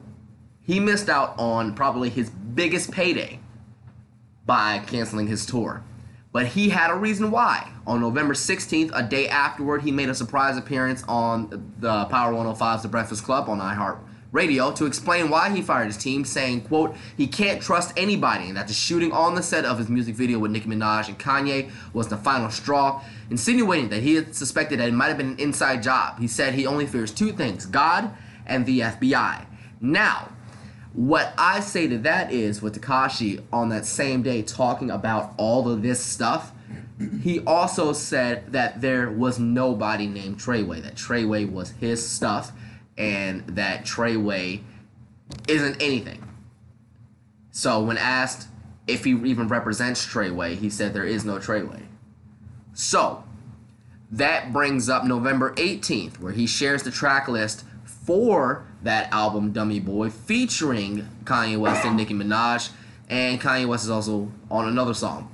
He missed out on probably his biggest payday by canceling his tour. But he had a reason why. On November 16th, a day afterward, he made a surprise appearance on the Power 105's The Breakfast Club on iHeart Radio to explain why he fired his team, saying, quote, he can't trust anybody and that the shooting on the set of his music video with Nicki Minaj and Kanye was the final straw, insinuating that he had suspected that it might have been an inside job. He said he only fears two things, God and the FBI. Now, what I say to that is with Tekashi on that same day talking about all of this stuff, he also said that there was nobody named Treyway, that Treyway was his stuff, and that Treyway isn't anything. So when asked if he even represents Treyway, he said there is no Treyway. So that brings up November 18th, where he shares the track list for that album Dummy Boy featuring Kanye West and Nicki Minaj, and Kanye West is also on another song.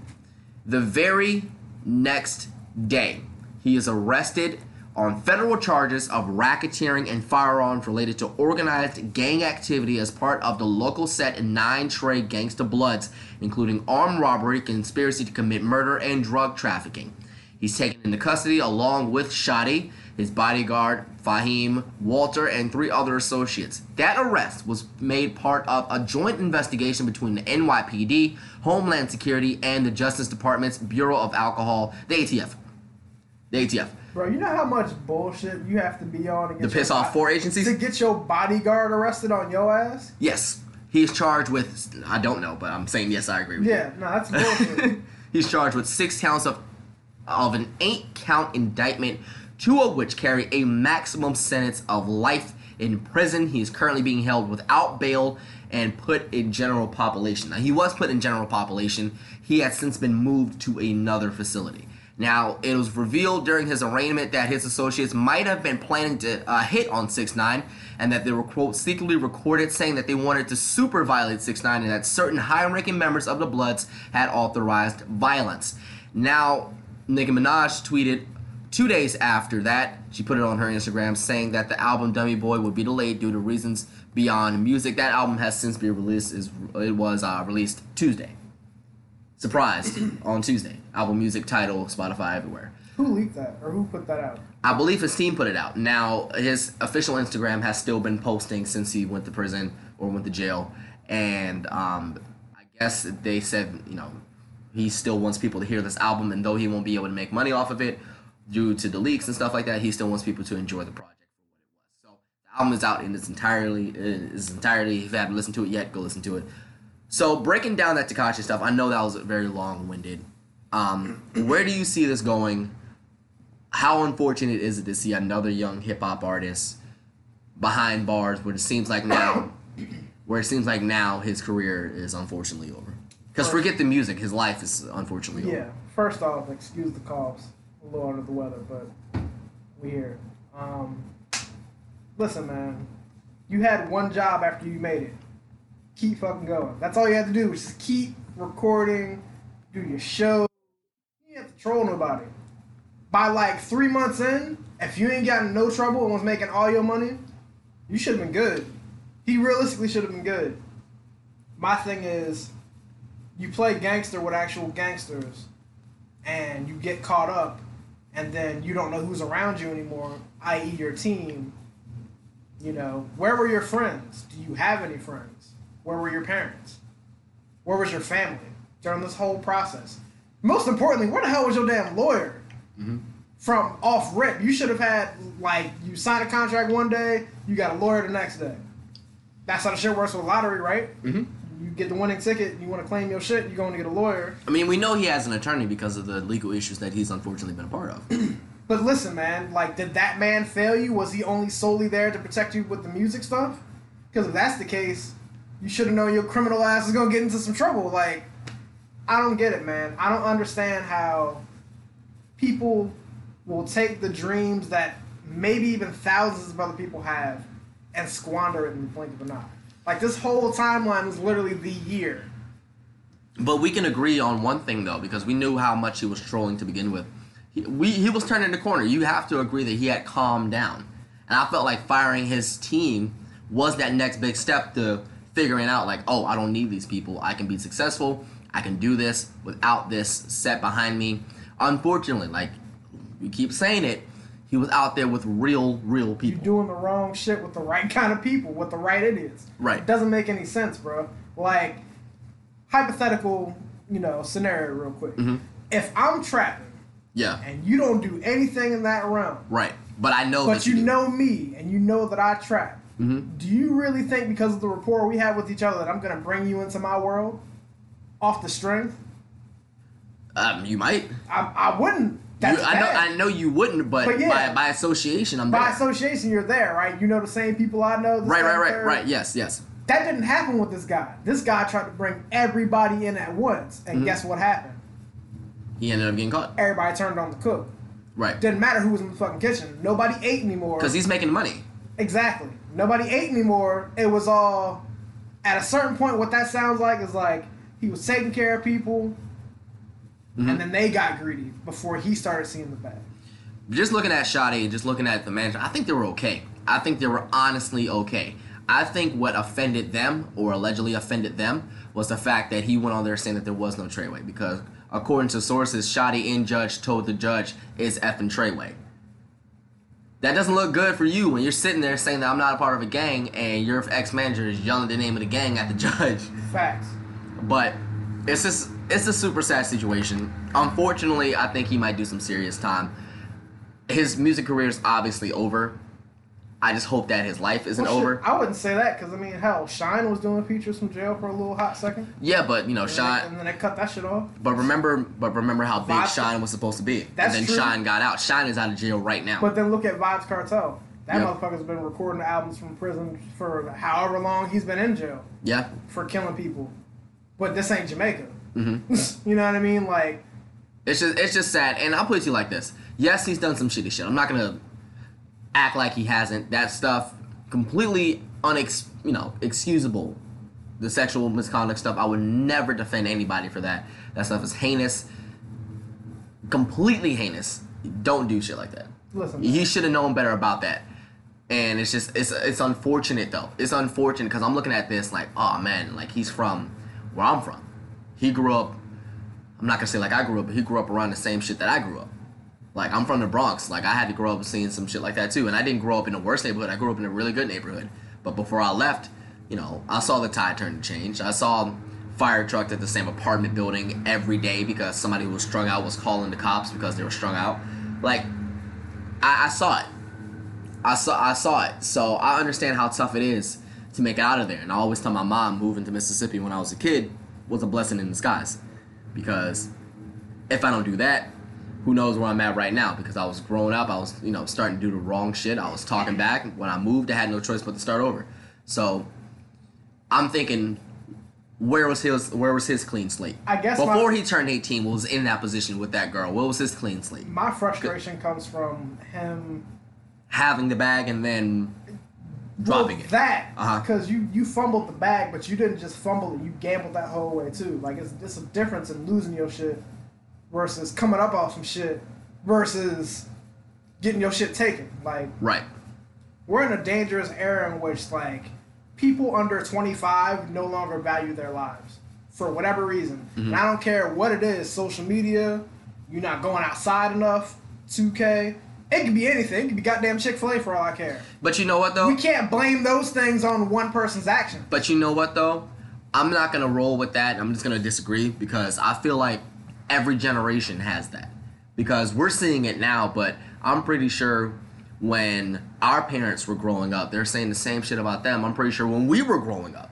The very next day, he is arrested on federal charges of racketeering and firearms related to organized gang activity as part of the local set Nine Trey Gangsta Bloods, including armed robbery, conspiracy to commit murder, and drug trafficking. He's taken into custody along with Shotty, his bodyguard, Fahim, Walter, and three other associates. That arrest was made part of a joint investigation between the NYPD, Homeland Security, and the Justice Department's Bureau of Alcohol, the ATF. The ATF. Bro, you know how much bullshit you have to be on to, get To piss off four agencies? to get your bodyguard arrested on your ass? Yes. he's charged with, I don't know, but I'm saying yes, I agree with you. Yeah, no, that's bullshit. [laughs] He's charged with six counts of, of an eight count indictment, two of which carry a maximum sentence of life in prison. He is currently being held without bail and put in general population. Now, he was put in general population. He has since been moved to another facility. Now, it was revealed during his arraignment that his associates might have been planning to uh, hit on 6 9 and that they were, quote, secretly recorded saying that they wanted to super violate 6 9 and that certain high ranking members of the Bloods had authorized violence. Now, Nicki Minaj tweeted two days after that, she put it on her Instagram saying that the album Dummy Boy would be delayed due to reasons beyond music. That album has since been released. Is It was uh, released Tuesday. Surprised [clears throat] on Tuesday. Album music title, Spotify everywhere. who leaked that? Or who put that out? I believe his team put it out. Now his official Instagram has still been posting since he went to prison or went to jail, and um, I guess they said you know he still wants people to hear this album, and though he won't be able to make money off of it due to the leaks and stuff like that, he still wants people to enjoy the project for what it was. So the album is out in its entirely in its entirety. If you haven't listened to it yet, go listen to it. So breaking down that Tekashi stuff, I know that was very long-winded. Um, [clears throat] where do you see this going? How unfortunate is it to see another young hip hop artist behind bars, where it seems like now, [clears throat] where it seems like now his career is unfortunately over? Because forget the music, his life is unfortunately over. Yeah. First off, excuse the coughs. A little under the weather, but we here. Um, listen, man. You had one job after you made it. Keep fucking going. That's all you had to do. Just keep recording, do your show. You have to troll nobody. By like three months in, if you ain't gotten no trouble and was making all your money, you should have been good. He realistically should have been good. My thing is, you play gangster with actual gangsters and you get caught up and then you don't know who's around you anymore, i.e. your team. You know, where were your friends? Do you have any friends? Where were your parents? Where was your family during this whole process? Most importantly, where the hell was your damn lawyer? From off rip, you should have had like you sign a contract one day, you got a lawyer the next day. That's how the shit works with lottery, right? hmm You get the winning ticket, you want to claim your shit, you're going to get a lawyer. I mean, we know he has an attorney because of the legal issues that he's unfortunately been a part of. [clears throat] But listen, man, like, did that man fail you? Was he only solely there to protect you with the music stuff? Because if that's the case, you should have known your criminal ass is gonna get into some trouble. Like, I don't get it, man. I don't understand how people will take the dreams that maybe even thousands of other people have and squander it in the blink of an eye. Like, this whole timeline is literally the year. But we can agree on one thing though, because we knew how much he was trolling to begin with. He, we he was turning the corner. You have to agree that he had calmed down, and I felt like firing his team was that next big step to figuring out like, oh, I don't need these people. I can be successful. I can do this without this set behind me. Unfortunately, like we keep saying it, he was out there with real, real people. You're doing the wrong shit with the right kind of people, with the right idiots. Right. It doesn't make any sense, bro. Like, hypothetical, you know, scenario, real quick. Mhm. If I'm trapping Yeah, and you don't do anything in that realm, right. But I know but that you do. know me and you know that I trap, Mhm. do you really think because of the rapport we have with each other that I'm gonna bring you into my world off the strength? Um, you might. I, I wouldn't. That's You- I know. bad. I know you wouldn't, but, But yeah. by, by association, I'm By there. association, you're there, right? You know the same people I know. Right, right, right, right. Yes, yes. That didn't happen with this guy. This guy tried to bring everybody in at once, and Mhm. guess what happened? He ended up getting caught. Everybody turned on the cook. Right. Didn't matter who was in the fucking kitchen. Nobody ate anymore. Because he's making money. exactly. Nobody ate anymore. It was all at a certain point. What that sounds like is like he was taking care of people, Mhm. and then they got greedy before he started seeing the bad. Just looking at Shotty, just looking at the manager, I think they were okay. I think they were honestly okay. I think what offended them, or allegedly offended them, was the fact that he went on there saying that there was no Treyway. Because according to sources, Shotty and Judge told the judge it's effing Treyway. That doesn't look good for you when you're sitting there saying that I'm not a part of a gang and your ex-manager is yelling the name of the gang at the [laughs] judge. Facts. But it's just it's a super sad situation. Unfortunately, I think he might do some serious time. His music career is obviously over. I just hope that his life isn't Well, shit, over. I wouldn't say that because I mean, hell, Shyne was doing features from jail for a little hot second. Yeah, but you know, And then they- Shyne. and then they cut that shit off. But remember, but remember how big Vybz- Shyne was supposed to be. That's and then true. Shyne got out. Shyne is out of jail right now. But then look at Vybz Kartel. That Yeah. motherfucker's been recording albums from prison for however long he's been in jail yeah. for killing people. But this ain't Jamaica. Hmm [laughs] you know what I mean? Like, It's just it's just sad. And I'll put it to you like this. Yes, he's done some shitty shit. I'm not gonna act like he hasn't. That stuff completely unex you know, excusable. The sexual misconduct stuff, I would never defend anybody for that. That stuff is heinous. Completely heinous. Don't do shit like that. listen, He should have known better about that. And it's just it's it's unfortunate though. It's unfortunate because I'm looking at this like, oh man, like he's from where I'm from. He grew up. I'm not gonna say like I grew up, but he grew up around the same shit that I grew up. Like I'm from the Bronx. Like I had to grow up seeing some shit like that too. And I didn't grow up in the worst neighborhood. I grew up in a really good neighborhood. But before I left, you know, I saw the tide turn to change. I saw fire trucked at the same apartment building every day because somebody who was strung out was calling the cops because they were strung out. Like I, I saw it. I saw I saw it. So I understand how tough it is to make it out of there. And I always tell my mom moving to Mississippi when I was a kid was a blessing in disguise. Because if I don't do that, who knows where I'm at right now? Because I was growing up, I was, you know, starting to do the wrong shit. I was talking back. When I moved, I had no choice but to start over. So I'm thinking where was his where was his clean slate? I guess before my- he turned 18 was in that position with that girl. What was his clean slate? My frustration comes from him Having the bag and then dropping well, it. That Uh-huh. because you you fumbled the bag, but you didn't just fumble it. You gambled that whole way too. Like it's it's a difference in losing your shit versus coming up off some shit versus getting your shit taken. Like Right. we're in a dangerous era in which like people under 25 no longer value their lives for whatever reason. And I don't care what it is, social media, you're not going outside enough, 2K. It could be anything. It could be goddamn Chick-fil-A for all I care. But you know what though? We can't blame those things on one person's action. But you know what though? I'm not gonna roll with that. I'm just gonna disagree because I feel like every generation has that. Because we're seeing it now, but I'm pretty sure when our parents were growing up, they're saying the same shit about them. I'm pretty sure when we were growing up,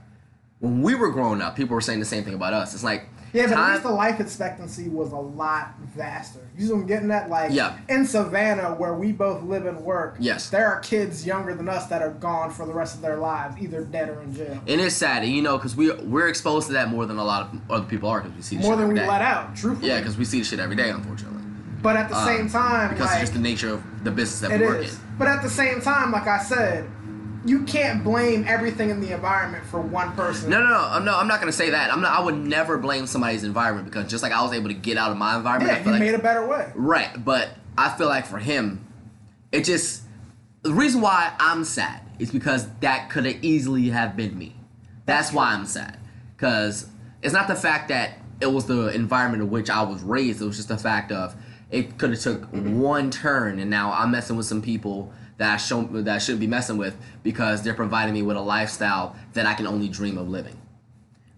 when we were growing up, people were saying the same thing about us. It's like Yeah, but at least the life expectancy was a lot vaster. You see what I'm getting at? Like Yeah. in Savannah, where we both live and work, Yes. there are kids younger than us that are gone for the rest of their lives, either dead or in jail. and it's sad, and you know, because we we're exposed to that more than a lot of other people are, because we see More than we day. let out, truthfully. Yeah, because we see the shit every day, unfortunately. but at the Um, same time, because like, it's just the nature of the business that we work is. in. But at the same time, like I said, you can't blame everything in the environment for one person. No, no, no, I'm- no. I'm not gonna say that. I'm not. I would never blame somebody's environment because just like I was able to get out of my environment, Yeah, I you like made a better way. right. But I feel like for him, it just the reason why I'm sad is because that could have easily have been me. That's why I'm sad because it's not the fact that it was the environment in which I was raised. It was just the fact of it could have took one turn and now I'm messing with some people that I show that I shouldn't be messing with because they're providing me with a lifestyle that I can only dream of living.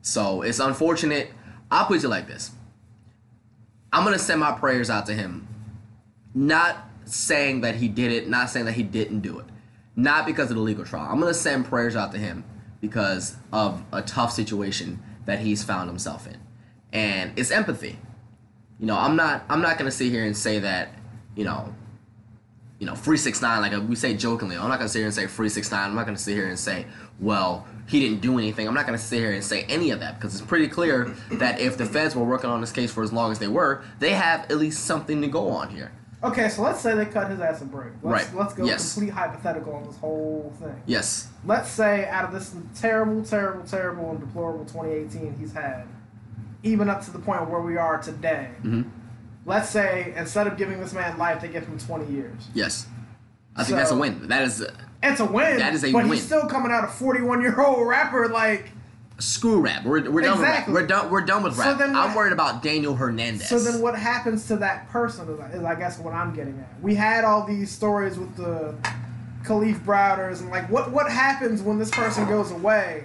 So it's unfortunate. I'll put it like this. I'm gonna send my prayers out to him. Not saying that he did it, not saying that he didn't do it. Not because of the legal trial. I'm gonna send prayers out to him because of a tough situation that he's found himself in. And it's empathy. You know, I'm not I'm not gonna sit here and say that, you know, you know, free six nine, like we say jokingly. I'm not gonna sit here and say free six nine. I'm not gonna sit here and say, well, he didn't do anything. I'm not gonna sit here and say any of that because it's pretty clear that if the feds were working on this case for as long as they were, they have at least something to go on here. Okay, so let's say they cut his ass a break. Let's, Right. Let's go Yes. complete hypothetical on this whole thing. Yes. Let's say out of this terrible, terrible, terrible, and deplorable 2018 he's had, even up to the point where we are today. hmm Let's say instead of giving this man life, they give him 20 years. Yes. I think that's a win. That is a It's a win. That is a but win. he's still coming out a 41 year old rapper. Like, screw rap. We're, we're done Exactly. with rap. We're done. We're done with So rap. then I'm worried about Daniel Hernandez. so then what happens to that person is, is I guess what I'm getting at. We had all these stories with the Kalief Browders and like what what happens when this person goes away,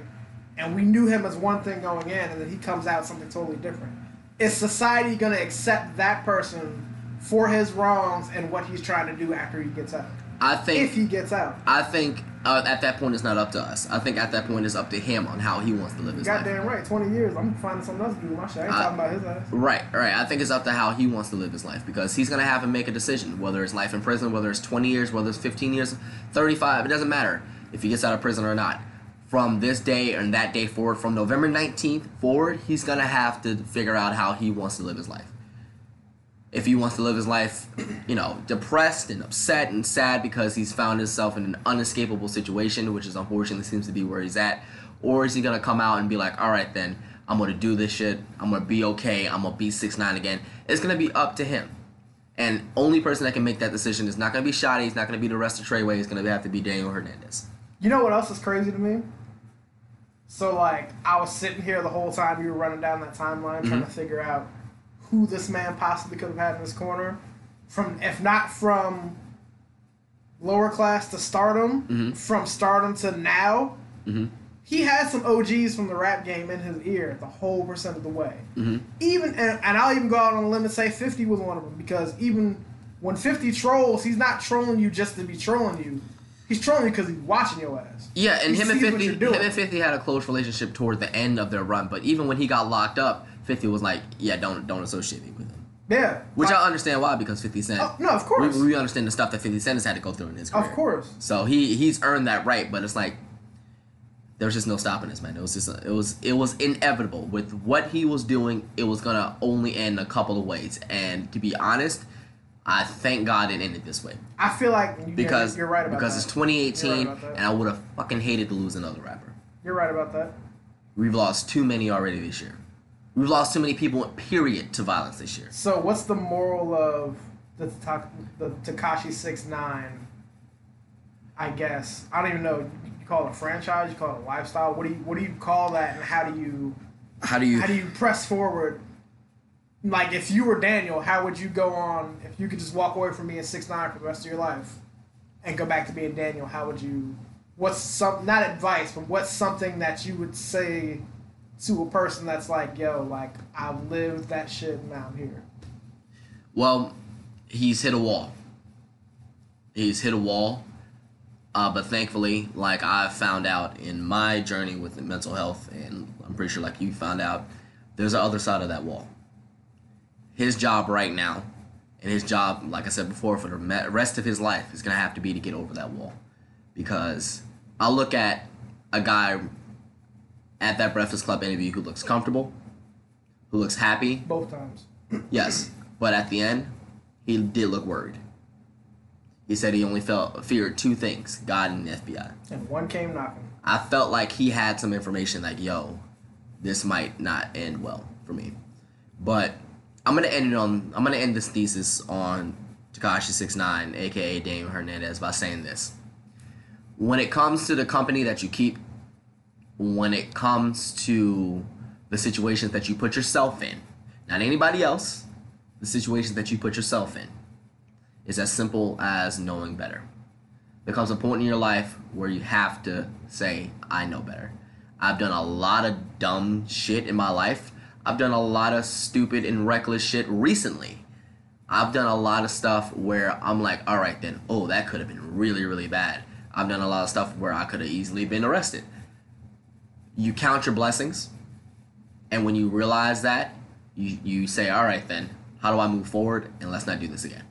and we knew him as one thing going in, and then he comes out something totally different. Is society gonna accept that person for his wrongs and what he's trying to do after he gets out? I think If he gets out. I think uh, at that point it's not up to us. I think at that point it's up to him on how he wants to live his life. Goddamn right, 20 years. I'm finding something else to do with my shit. I ain't I- talking about his ass. Right, right. I think it's up to how he wants to live his life because he's gonna have to make a decision whether it's life in prison, whether it's 20 years, whether it's 15 years, 35. It doesn't matter if he gets out of prison or not. From this day and that day forward, from November 19th forward, he's gonna have to figure out how he wants to live his life. If he wants to live his life, you know, depressed and upset and sad because he's found himself in an unescapable situation, which is unfortunately seems to be where he's at, or is he gonna come out and be like, all right, then I'm gonna do this shit. I'm gonna be okay. I'm gonna be six nine again. It's gonna be up to him. And only person that can make that decision is not gonna be Shotty. It's not gonna be the rest of Treyway. It's gonna have to be Daniel Hernandez. You know what else is crazy to me? So like I was sitting here the whole time you were running down that timeline trying Mhm. to figure out who this man possibly could have had in his corner. From if not from lower class to stardom, Mhm. from stardom to now, hmm he had some OGs from the rap game in his ear the whole percent of the way. hmm Even and, and I'll even go out on a limb and say 50 was one of them because even when 50 trolls, he's not trolling you just to be trolling you. He's trolling because he's watching your ass. Yeah, and He him and 50 you're him and 50 had a close relationship toward the end of their run, but even when he got locked up, 50 was like, "Yeah, don't don't associate me with him." Yeah. Which Like- I understand why because 50 Cent. Oh, no, of course. We, we understand the stuff that 50 Cent has had to go through in his career. Of course. So he he's earned that right, but it's like there was just no stopping this man. It was just it was it was inevitable with what he was doing. It was gonna only end a couple of ways, and to be honest, I thank God it ended this way I feel like because you're right about because that. it's 2018, right and I would have fucking hated to lose another rapper. You're right about that. We've lost too many already this year. We've lost too many people. Period to violence this year. So what's the moral of the Tekashi Six Nine? I guess I don't even know. You call it a franchise? You call it a lifestyle? What do you what do you call that? And how do you How do you? how do you press forward? Like if you were Daniel, how would you go on? If you could just walk away from being Six Nine for the rest of your life and go back to being Daniel, how would you? What's some not advice, but what's something that you would say to a person that's like, yo, like I've lived that shit and now I'm here. Well, he's hit a wall. He's hit a wall. Uh, but thankfully, like I found out in my journey with mental health, and I'm pretty sure like you found out, there's the other side of that wall. His job right now, and his job, like I said before, for the rest of his life, is gonna have to be to get over that wall, because I look at a guy at that Breakfast Club interview who looks comfortable, who looks happy, Both times. [clears throat] Yes, but at the end, he did look worried. He said he only felt feared two things: God and the FBI. And one came knocking. I felt like he had some information like, "Yo, this might not end well for me." But I'm gonna end it on. I'm gonna end this thesis on Tekashi Six Nine, aka Dame Hernandez, by saying this: When it comes to the company that you keep, when it comes to the situations that you put yourself in, not anybody else, the situations that you put yourself in, is as simple as knowing better. There comes a point in your life where you have to say, I know better. I've done a lot of dumb shit in my life. I've done a lot of stupid and reckless shit recently. I've done a lot of stuff where I'm like, all right, then, oh, that could have been really, really bad. I've done a lot of stuff where I could have easily been arrested. You count your blessings, and when you realize that, you, you say, all right, then, how do I move forward? And let's not do this again.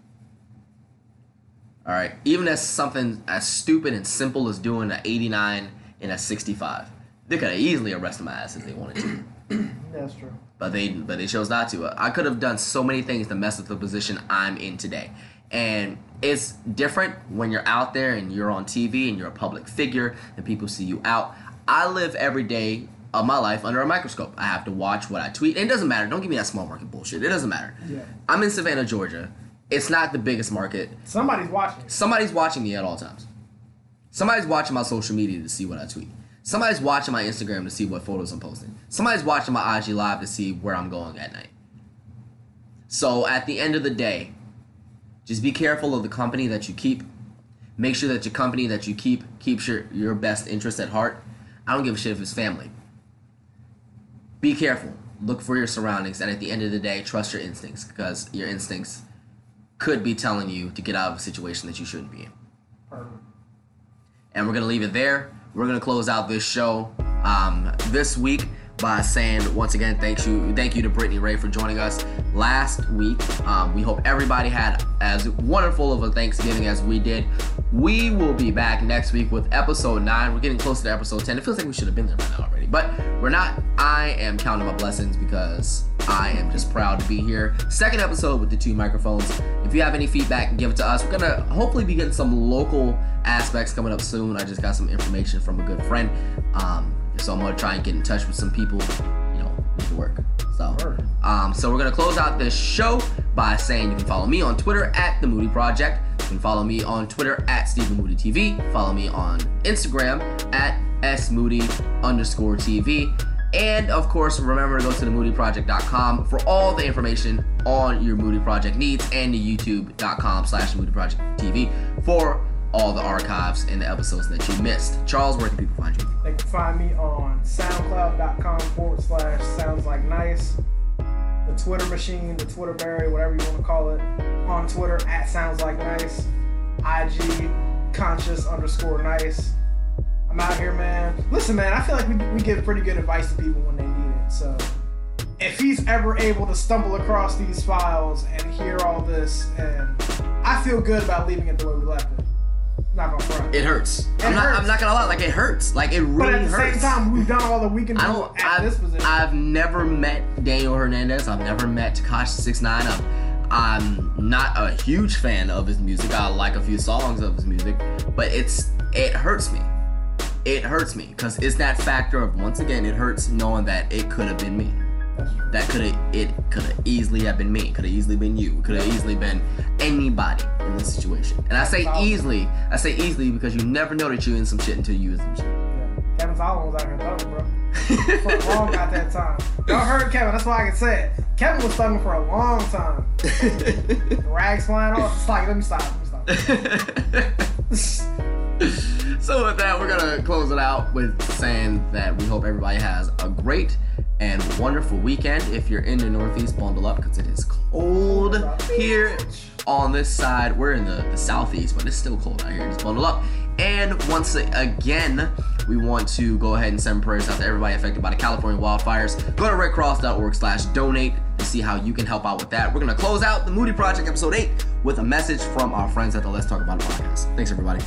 All right, even as something as stupid and simple as doing an 89 and a 65, they could have easily arrested my ass if they wanted to, [clears throat] That's true. But they but they chose not to. I could have done so many things to mess with the position I'm in today, and it's different when you're out there and you're on TV and you're a public figure and people see you out. I live every day of my life under a microscope. I have to watch what I tweet. And it doesn't matter. Don't give me that small market bullshit. It doesn't matter. Yeah. I'm in Savannah, Georgia. It's not the biggest market. Somebody's watching. Somebody's watching me at all times. Somebody's watching my social media to see what I tweet. Somebody's watching my Instagram to see what photos I'm posting. Somebody's watching my IG live to see where I'm going at night. So at the end of the day, just be careful of the company that you keep. Make sure that your company that you keep keeps your, your best interest at heart. I don't give a shit if it's family. Be careful. Look for your surroundings, and at the end of the day, trust your instincts because your instincts could be telling you to get out of a situation that you shouldn't be in. Perfect. And we're gonna leave it there. We're gonna close out this show um, this week by saying once again, thank you, thank you to Brittany Ray for joining us last week. Um, we hope everybody had as wonderful of a Thanksgiving as we did. We will be back next week with episode nine. We're getting closer to episode ten. It feels like we should have been there by now already, but we're not. I am counting my blessings because I am just proud to be here. Second episode with the two microphones. If you have any feedback, give it to us. We're gonna hopefully be getting some local aspects coming up soon. I just got some information from a good friend. Um, so I'm gonna try and get in touch with some people, you know, make work. So, um, so we're gonna close out this show by saying you can follow me on Twitter at the Moody Project. You can follow me on Twitter at Stephen Moody TV. Follow me on Instagram at smoody underscore TV. And of course, remember to go to themoodyproject.com for all the information on your Moody Project needs and to youtube.com slash Moody Project TV for all the archives and the episodes that you missed. Charles, where can people find you? They can find me on soundcloud.com forward slash sounds like nice. The Twitter machine, the Twitter berry, whatever you want to call it. On Twitter at sounds like nice. IG conscious underscore nice. I'm out here, man. Listen, man, I feel like we, we give pretty good advice to people when they need it. So if he's ever able to stumble across these files and hear all this, and I feel good about leaving it the way we left it. Not gonna front. It hurts. I'm not. hurts. I'm not gonna lie. Like it hurts. Like it really hurts. but at the hurts. same time, we've done all that we can do I don't, at I've, position. I've never met Daniel Hernandez. I've never met Tekashi Six Nine. I'm, I'm not a huge fan of his music. I like a few songs of his music, but it's it hurts me. It hurts me because it's that factor of once again it hurts knowing that it could have been me. That could have it could have easily have been me. Could have easily been you. Could have easily been anybody in this situation. And I say easily. I say easily because you never know that you're in some shit until you in some shit. Yeah. Kevin Solomon was out here thugging, bro. [laughs] For a long goddamn time. Y'all heard Kevin, that's why I can say it. Kevin was thugging for a long time. [laughs] Rags flying off. It's like, let me stop. Let me stop. [laughs] [laughs] so with that, we're gonna close it out with saying that we hope everybody has a great and wonderful weekend. If you're in the Northeast, bundle up because it is cold here on this side. We're in the, the Southeast, but it's still cold out here. Just bundle up. And once again, we want to go ahead and send prayers out to everybody affected by the California wildfires. Go to redcross.org slash donate to see how you can help out with that. We're gonna close out the Moody Project episode 8 with a message from our friends at the Let's Talk About It podcast. Thanks everybody.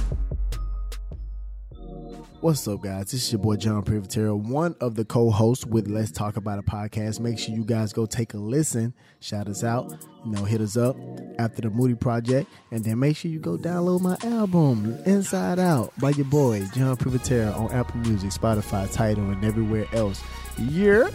What's up, guys? This is your boy John Privatera, one of the co-hosts with Let's Talk About a podcast. Make sure you guys go take a listen, shout us out, you know, hit us up after the Moody Project, and then make sure you go download my album Inside Out by your boy John Privatera on Apple Music, Spotify, Tidal, and everywhere else. Yeah.